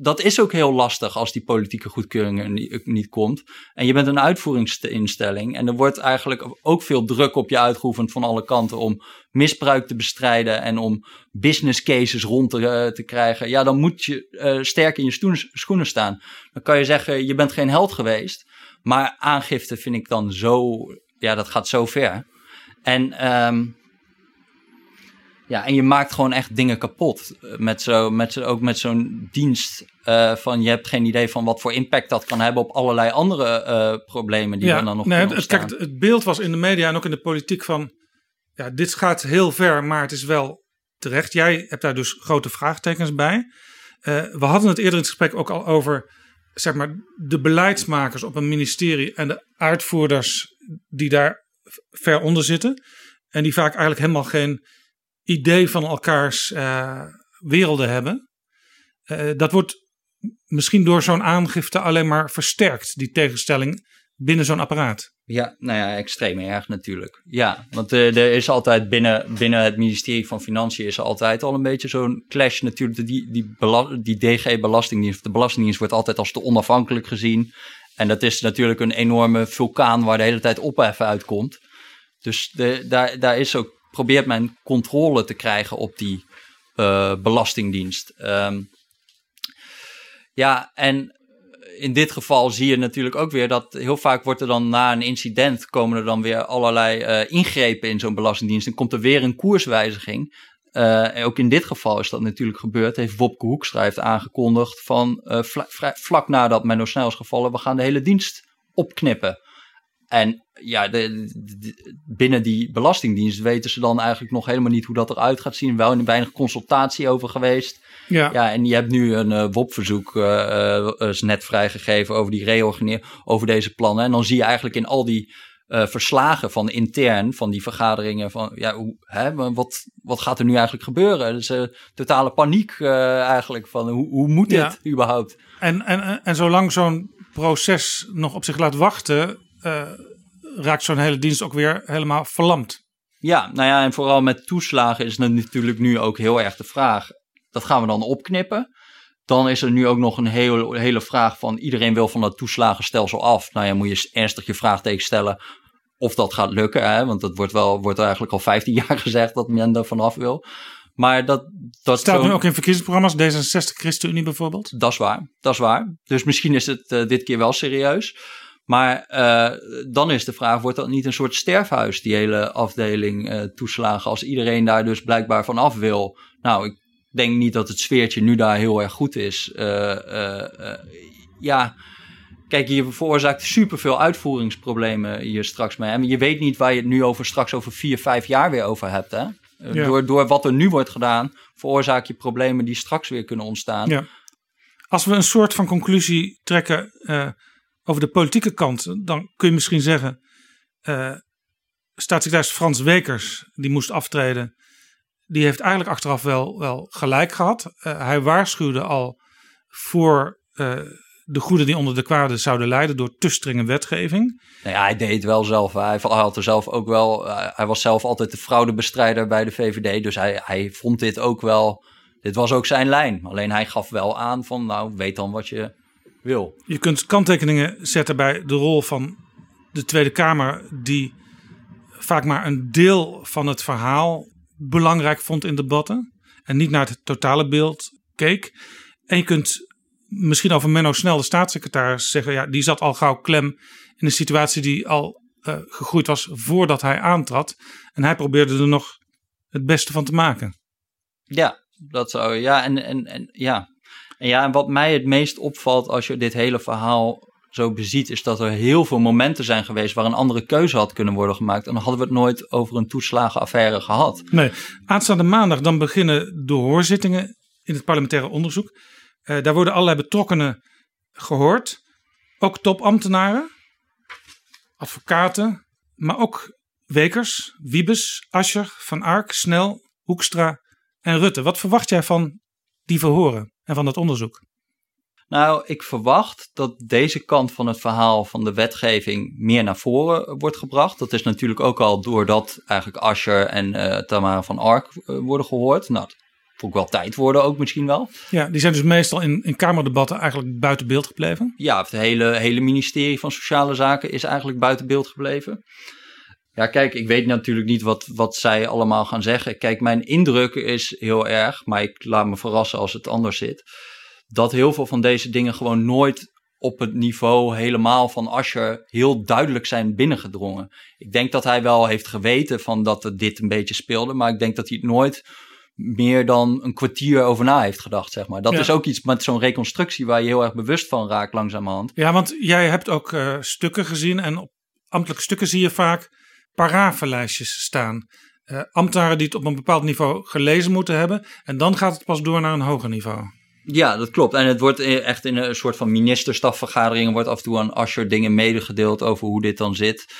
dat is ook heel lastig als die politieke goedkeuring er niet, komt. En je bent een uitvoeringsinstelling. En er wordt eigenlijk ook veel druk op je uitgeoefend van alle kanten om misbruik te bestrijden en om business cases rond te, eh, te krijgen. Ja, dan moet je eh, sterk in je schoenen staan. Dan kan je zeggen, je bent geen held geweest. Maar aangifte vind ik dan zo, ja, dat gaat zo ver. En, ehm, ja, en je maakt gewoon echt dingen kapot. eh, Met zo, met zo, ook met zo'n dienst. eh, van je hebt geen idee van wat voor impact dat kan hebben op allerlei andere eh, problemen die er dan nog nee, het, kijk, het, het beeld was in de media en ook in de politiek van, ja, dit gaat heel ver, maar het is wel terecht. Jij hebt daar dus grote vraagtekens bij. We hadden het eerder in het gesprek ook al over, zeg maar, de beleidsmakers op een ministerie en de uitvoerders die daar ver onder zitten. En die vaak eigenlijk helemaal geen idee van elkaars eh, werelden hebben. Eh, dat wordt misschien door zo'n aangifte alleen maar versterkt, die tegenstelling binnen zo'n apparaat. Ja, nou ja, extreem erg natuurlijk. Ja, want uh, er is altijd binnen, binnen het ministerie van Financiën is er altijd al een beetje zo'n clash natuurlijk. Die, die, die DG-belastingdienst, de Belastingdienst wordt altijd als te onafhankelijk gezien. En dat is natuurlijk een enorme vulkaan waar de hele tijd opheffen uitkomt. Dus de, daar, daar is ook, probeert men controle te krijgen op die uh, Belastingdienst. Um, ja, en in dit geval zie je natuurlijk ook weer dat heel vaak wordt er dan na een incident komen er dan weer allerlei uh, ingrepen in zo'n belastingdienst en komt er weer een koerswijziging. Uh, ook in dit geval is dat natuurlijk gebeurd. Heeft Wopke Hoekstra heeft aangekondigd van vla vlak nadat Menno Snel is gevallen, we gaan de hele dienst opknippen. En ja, de, de, binnen die belastingdienst weten ze dan eigenlijk nog helemaal niet hoe dat eruit gaat zien. Wel weinig consultatie over geweest. Ja. ja en je hebt nu een uh, WOP-verzoek uh, uh, net vrijgegeven over die reorganisatie, over deze plannen. En dan zie je eigenlijk in al die verslagen van intern, van die vergaderingen, van ja, hoe, hè, wat, wat gaat er nu eigenlijk gebeuren? Dus totale paniek eigenlijk van hoe, hoe moet dit ja. überhaupt? En, en, en zolang zo'n proces nog op zich laat wachten, raakt zo'n hele dienst ook weer helemaal verlamd. Ja, nou ja, en vooral met toeslagen is het natuurlijk nu ook heel erg de vraag. Dat gaan we dan opknippen. Dan is er nu ook nog een heel, hele vraag van iedereen wil van dat toeslagenstelsel af. Nou ja, moet je ernstig je vraagteken stellen of dat gaat lukken. Hè? Want dat wordt, wel, wordt eigenlijk al 15 jaar gezegd dat men er vanaf wil. Maar dat, dat staat nu ook in verkiezingsprogramma's, D66, ChristenUnie bijvoorbeeld. Dat is waar, dat is waar. Dus misschien is het uh, dit keer wel serieus. Maar uh, dan is de vraag, wordt dat niet een soort sterfhuis, die hele afdeling uh, toeslagen, als iedereen daar dus blijkbaar van af wil? Nou, ik denk niet dat het sfeertje nu daar heel erg goed is. Uh, ja, kijk, je veroorzaakt superveel uitvoeringsproblemen hier straks mee. En je weet niet waar je het nu over straks over vier, vijf jaar weer over hebt. Hè? Ja. Door, door wat er nu wordt gedaan, veroorzaak je problemen die straks weer kunnen ontstaan. Ja. Als we een soort van conclusie trekken over de politieke kant, dan kun je misschien zeggen: uh, staatssecretaris Frans Wekers, die moest aftreden, die heeft eigenlijk achteraf wel, wel gelijk gehad. Uh, hij waarschuwde al voor uh, de goede die onder de kwade zouden leiden door te strenge wetgeving. Nou ja, hij deed wel zelf. Hij had zelf ook wel. hij was zelf altijd de fraudebestrijder bij de VVD, dus hij, hij vond dit ook wel. Dit was ook zijn lijn. Alleen hij gaf wel aan van, nou, weet dan wat je wil. Je kunt kanttekeningen zetten bij de rol van de Tweede Kamer, die vaak maar een deel van het verhaal belangrijk vond in debatten en niet naar het totale beeld keek. En je kunt misschien over Menno Snel, de staatssecretaris, zeggen: ja, die zat al gauw klem in een situatie die al uh, gegroeid was voordat hij aantrad. En hij probeerde er nog het beste van te maken. Ja, dat zou ja. En, en, en ja, ja, en wat mij het meest opvalt als je dit hele verhaal zo beziet, is dat er heel veel momenten zijn geweest waar een andere keuze had kunnen worden gemaakt. En dan hadden we het nooit over een toeslagenaffaire gehad. Nee, aanstaande maandag dan beginnen de hoorzittingen in het parlementaire onderzoek. Uh, daar worden allerlei betrokkenen gehoord. Ook topambtenaren, advocaten, maar ook Wekers, Wiebes, Ascher, Van Ark, Snel, Hoekstra en Rutte. Wat verwacht jij van die verhoren en van dat onderzoek? Nou, ik verwacht dat deze kant van het verhaal van de wetgeving meer naar voren wordt gebracht. Dat is natuurlijk ook al doordat eigenlijk Asher en uh, Tamara van Ark uh, worden gehoord. Nou, ik wel tijd worden ook misschien wel. Ja, die zijn dus meestal in, in Kamerdebatten eigenlijk buiten beeld gebleven. Ja, het hele, hele ministerie van Sociale Zaken is eigenlijk buiten beeld gebleven. Ja, kijk, ik weet natuurlijk niet wat, wat zij allemaal gaan zeggen. Kijk, mijn indruk is heel erg, maar ik laat me verrassen als het anders zit. Dat heel veel van deze dingen gewoon nooit op het niveau helemaal van Asher heel duidelijk zijn binnengedrongen. Ik denk dat hij wel heeft geweten van dat dit een beetje speelde, maar ik denk dat hij het nooit meer dan een kwartier over na heeft gedacht, zeg maar. Dat ja. is ook iets met zo'n reconstructie waar je heel erg bewust van raakt langzamerhand. Ja, want jij hebt ook uh, stukken gezien en op ambtelijke stukken zie je vaak paravenlijstjes staan. Uh, ambtenaren die het op een bepaald niveau gelezen moeten hebben. En dan gaat het pas door naar een hoger niveau. Ja, dat klopt. En het wordt echt in een soort van ministerstafvergaderingen... wordt af en toe aan Asher dingen medegedeeld over hoe dit dan zit.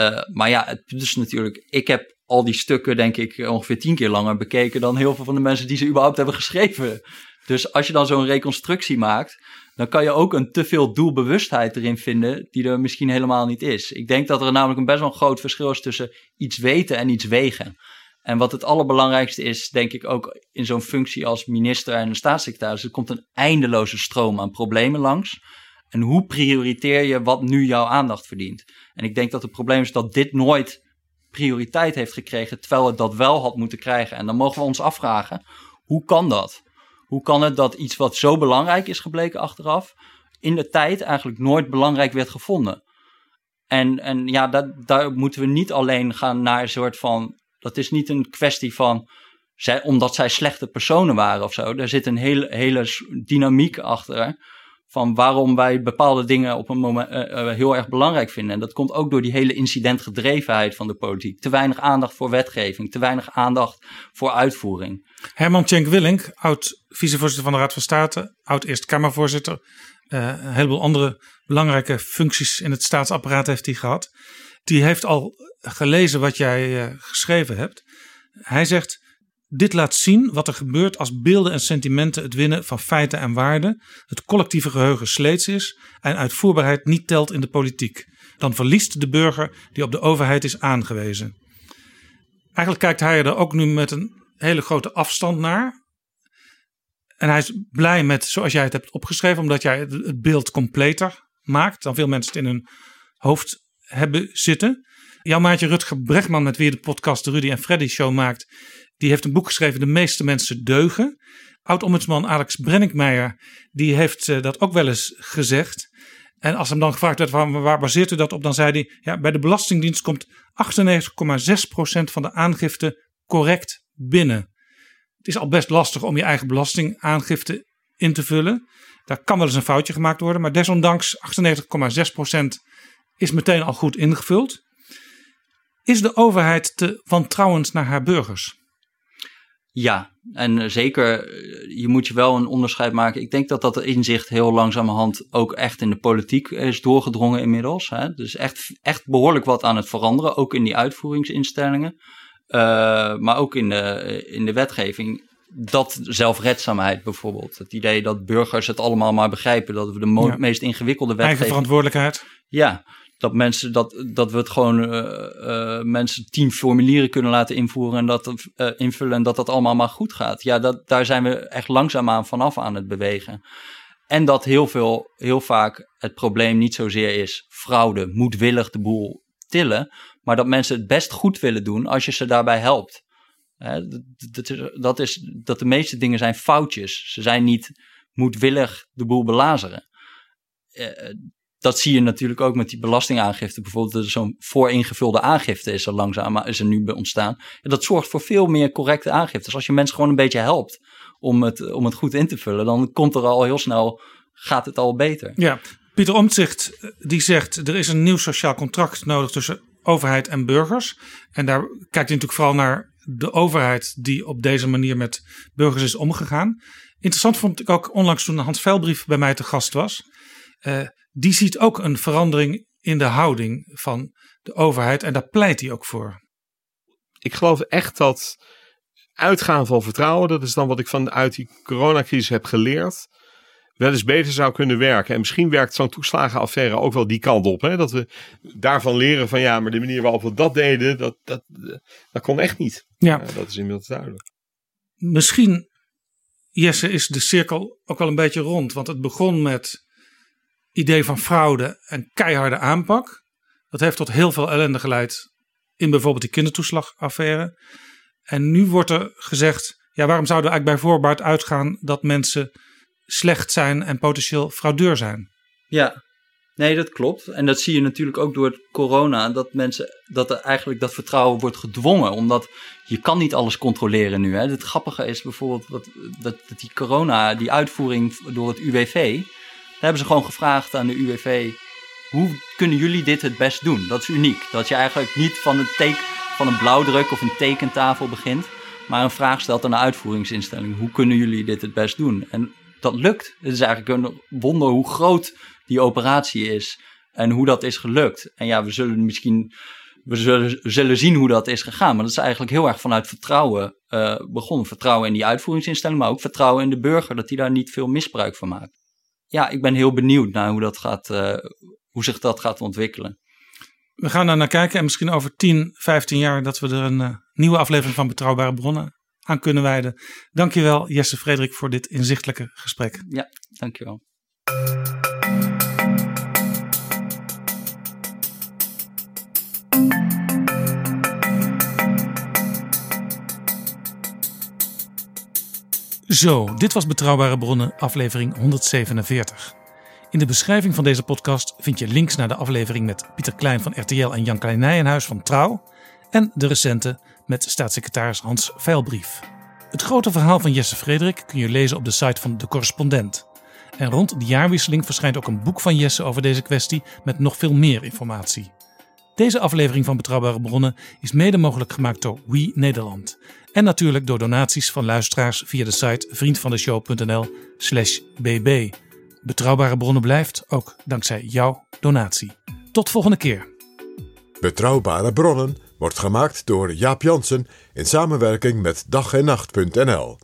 Uh, maar ja, het is natuurlijk... Ik heb al die stukken denk ik ongeveer tien keer langer bekeken... dan heel veel van de mensen die ze überhaupt hebben geschreven. Dus als je dan zo'n reconstructie maakt... dan kan je ook een te veel doelbewustheid erin vinden die er misschien helemaal niet is. Ik denk dat er namelijk een best wel een groot verschil is tussen iets weten en iets wegen. En wat het allerbelangrijkste is, denk ik ook in zo'n functie als minister en staatssecretaris, er komt een eindeloze stroom aan problemen langs. En hoe prioriteer je wat nu jouw aandacht verdient? En ik denk dat het probleem is dat dit nooit prioriteit heeft gekregen, terwijl het dat wel had moeten krijgen. En dan mogen we ons afvragen, hoe kan dat? Hoe kan het dat iets wat zo belangrijk is gebleken achteraf, in de tijd eigenlijk nooit belangrijk werd gevonden? En, en ja, dat, daar moeten we niet alleen gaan naar een soort van. Dat is niet een kwestie van. Zij, omdat zij slechte personen waren of zo. Er zit een hele, hele dynamiek achter van waarom wij bepaalde dingen op een moment uh, uh, heel erg belangrijk vinden. En dat komt ook door die hele incidentgedrevenheid van de politiek. Te weinig aandacht voor wetgeving, te weinig aandacht voor uitvoering. Herman Tjenk Willink, oud vicevoorzitter van de Raad van State, oud Eerste Kamervoorzitter. Uh, een heleboel andere belangrijke functies in het staatsapparaat heeft hij gehad. Die heeft al gelezen wat jij geschreven hebt. Hij zegt, dit laat zien wat er gebeurt als beelden en sentimenten het winnen van feiten en waarden, het collectieve geheugen sleets is en uitvoerbaarheid niet telt in de politiek. Dan verliest de burger die op de overheid is aangewezen. Eigenlijk kijkt hij er ook nu met een hele grote afstand naar. En hij is blij met zoals jij het hebt opgeschreven, omdat jij het beeld completer maakt dan veel mensen het in hun hoofd hebben zitten. Jouw maatje Rutger Bregman, met wie de podcast de Rudy en Freddy Show maakt, die heeft een boek geschreven, De meeste mensen deugen. Oud-ombudsman Alex Brenninkmeijer, die heeft uh, dat ook wel eens gezegd. En als hem dan gevraagd werd, waar, waar baseert u dat op? Dan zei hij, ja, bij de Belastingdienst komt 98,6% van de aangifte correct binnen. Het is al best lastig om je eigen belastingaangifte in te vullen. Daar kan wel eens een foutje gemaakt worden, maar desondanks 98,6% is meteen al goed ingevuld. Is de overheid te wantrouwend naar haar burgers? Ja, en zeker, je moet je wel een onderscheid maken. Ik denk dat dat inzicht heel langzamerhand ook echt in de politiek is doorgedrongen inmiddels. Hè. Dus echt, echt behoorlijk wat aan het veranderen, ook in die uitvoeringsinstellingen. Uh, maar ook in de, in de wetgeving. Dat zelfredzaamheid bijvoorbeeld. Het idee dat burgers het allemaal maar begrijpen. Dat we de ja. meest ingewikkelde wetgeving... Eigen verantwoordelijkheid. Ja, dat mensen dat, dat we het gewoon uh, uh, mensen tien formulieren kunnen laten invoeren en dat uh, invullen en dat dat allemaal maar goed gaat. Ja, dat, daar zijn we echt langzaamaan vanaf aan het bewegen. En dat heel veel, heel vaak het probleem niet zozeer is fraude, moedwillig de boel tillen, maar dat mensen het best goed willen doen als je ze daarbij helpt. Hè, dat, is, dat is dat de meeste dingen zijn foutjes. Ze zijn niet moedwillig de boel belazeren dat zie je natuurlijk ook met die belastingaangifte. Bijvoorbeeld zo'n vooringevulde aangifte is er langzaam is er nu ontstaan. En dat zorgt voor veel meer correcte aangiftes. Als je mensen gewoon een beetje helpt om het, om het goed in te vullen, dan komt er al heel snel, gaat het al beter. Ja, Pieter Omtzigt die zegt er is een nieuw sociaal contract nodig tussen overheid en burgers. En daar kijkt hij natuurlijk vooral naar de overheid die op deze manier met burgers is omgegaan. Interessant vond ik ook onlangs toen Hans Velbrief bij mij te gast was. Uh, die ziet ook een verandering in de houding van de overheid en daar pleit hij ook voor. Ik geloof echt dat uitgaan van vertrouwen, dat is dan wat ik vanuit die coronacrisis heb geleerd, wel eens beter zou kunnen werken. En misschien werkt zo'n toeslagenaffaire ook wel die kant op. Hè? Dat we daarvan leren van ja, maar de manier waarop we dat deden, dat, dat, dat kon echt niet. Ja. dat is inmiddels duidelijk. Misschien, Jesse, is de cirkel ook wel een beetje rond. Want het begon met idee van fraude en keiharde aanpak. Dat heeft tot heel veel ellende geleid in bijvoorbeeld die kindertoeslagaffaire. En nu wordt er gezegd, ja, waarom zouden we eigenlijk bij voorbaat uitgaan dat mensen slecht zijn en potentieel fraudeur zijn? Ja, nee, dat klopt. En dat zie je natuurlijk ook door corona, dat mensen, dat er eigenlijk dat vertrouwen wordt gedwongen, omdat je kan niet alles controleren nu. Hè. Het grappige is bijvoorbeeld dat, dat, dat die corona, die uitvoering door het UWV, hebben ze gewoon gevraagd aan de UWV: hoe kunnen jullie dit het best doen? Dat is uniek. Dat je eigenlijk niet van een, teken, van een blauwdruk of een tekentafel begint, maar een vraag stelt aan de uitvoeringsinstelling: hoe kunnen jullie dit het best doen? En dat lukt. Het is eigenlijk een wonder hoe groot die operatie is en hoe dat is gelukt. En ja, we zullen misschien we zullen, zien hoe dat is gegaan. Maar dat is eigenlijk heel erg vanuit vertrouwen uh, begonnen. Vertrouwen in die uitvoeringsinstelling, maar ook vertrouwen in de burger, dat die daar niet veel misbruik van maakt. Ja, ik ben heel benieuwd naar hoe, dat gaat, uh, hoe zich dat gaat ontwikkelen. We gaan daar naar kijken en misschien over 10, 15 jaar dat we er een uh, nieuwe aflevering van Betrouwbare Bronnen aan kunnen wijden. Dankjewel Jesse Frederik voor dit inzichtelijke gesprek. Ja, dankjewel. Zo, dit was Betrouwbare Bronnen, aflevering 147. In de beschrijving van deze podcast vind je links naar de aflevering met Pieter Klein van RTL en Jan Klein Nijenhuis van Trouw en de recente met staatssecretaris Hans Veilbrief. Het grote verhaal van Jesse Frederik kun je lezen op de site van De Correspondent. En rond de jaarwisseling verschijnt ook een boek van Jesse over deze kwestie met nog veel meer informatie. Deze aflevering van Betrouwbare Bronnen is mede mogelijk gemaakt door We Nederland. En natuurlijk door donaties van luisteraars via de site vriendvandeshow.nl/slash bb. Betrouwbare Bronnen blijft ook dankzij jouw donatie. Tot volgende keer. Betrouwbare Bronnen wordt gemaakt door Jaap Jansen in samenwerking met dag en nacht.nl.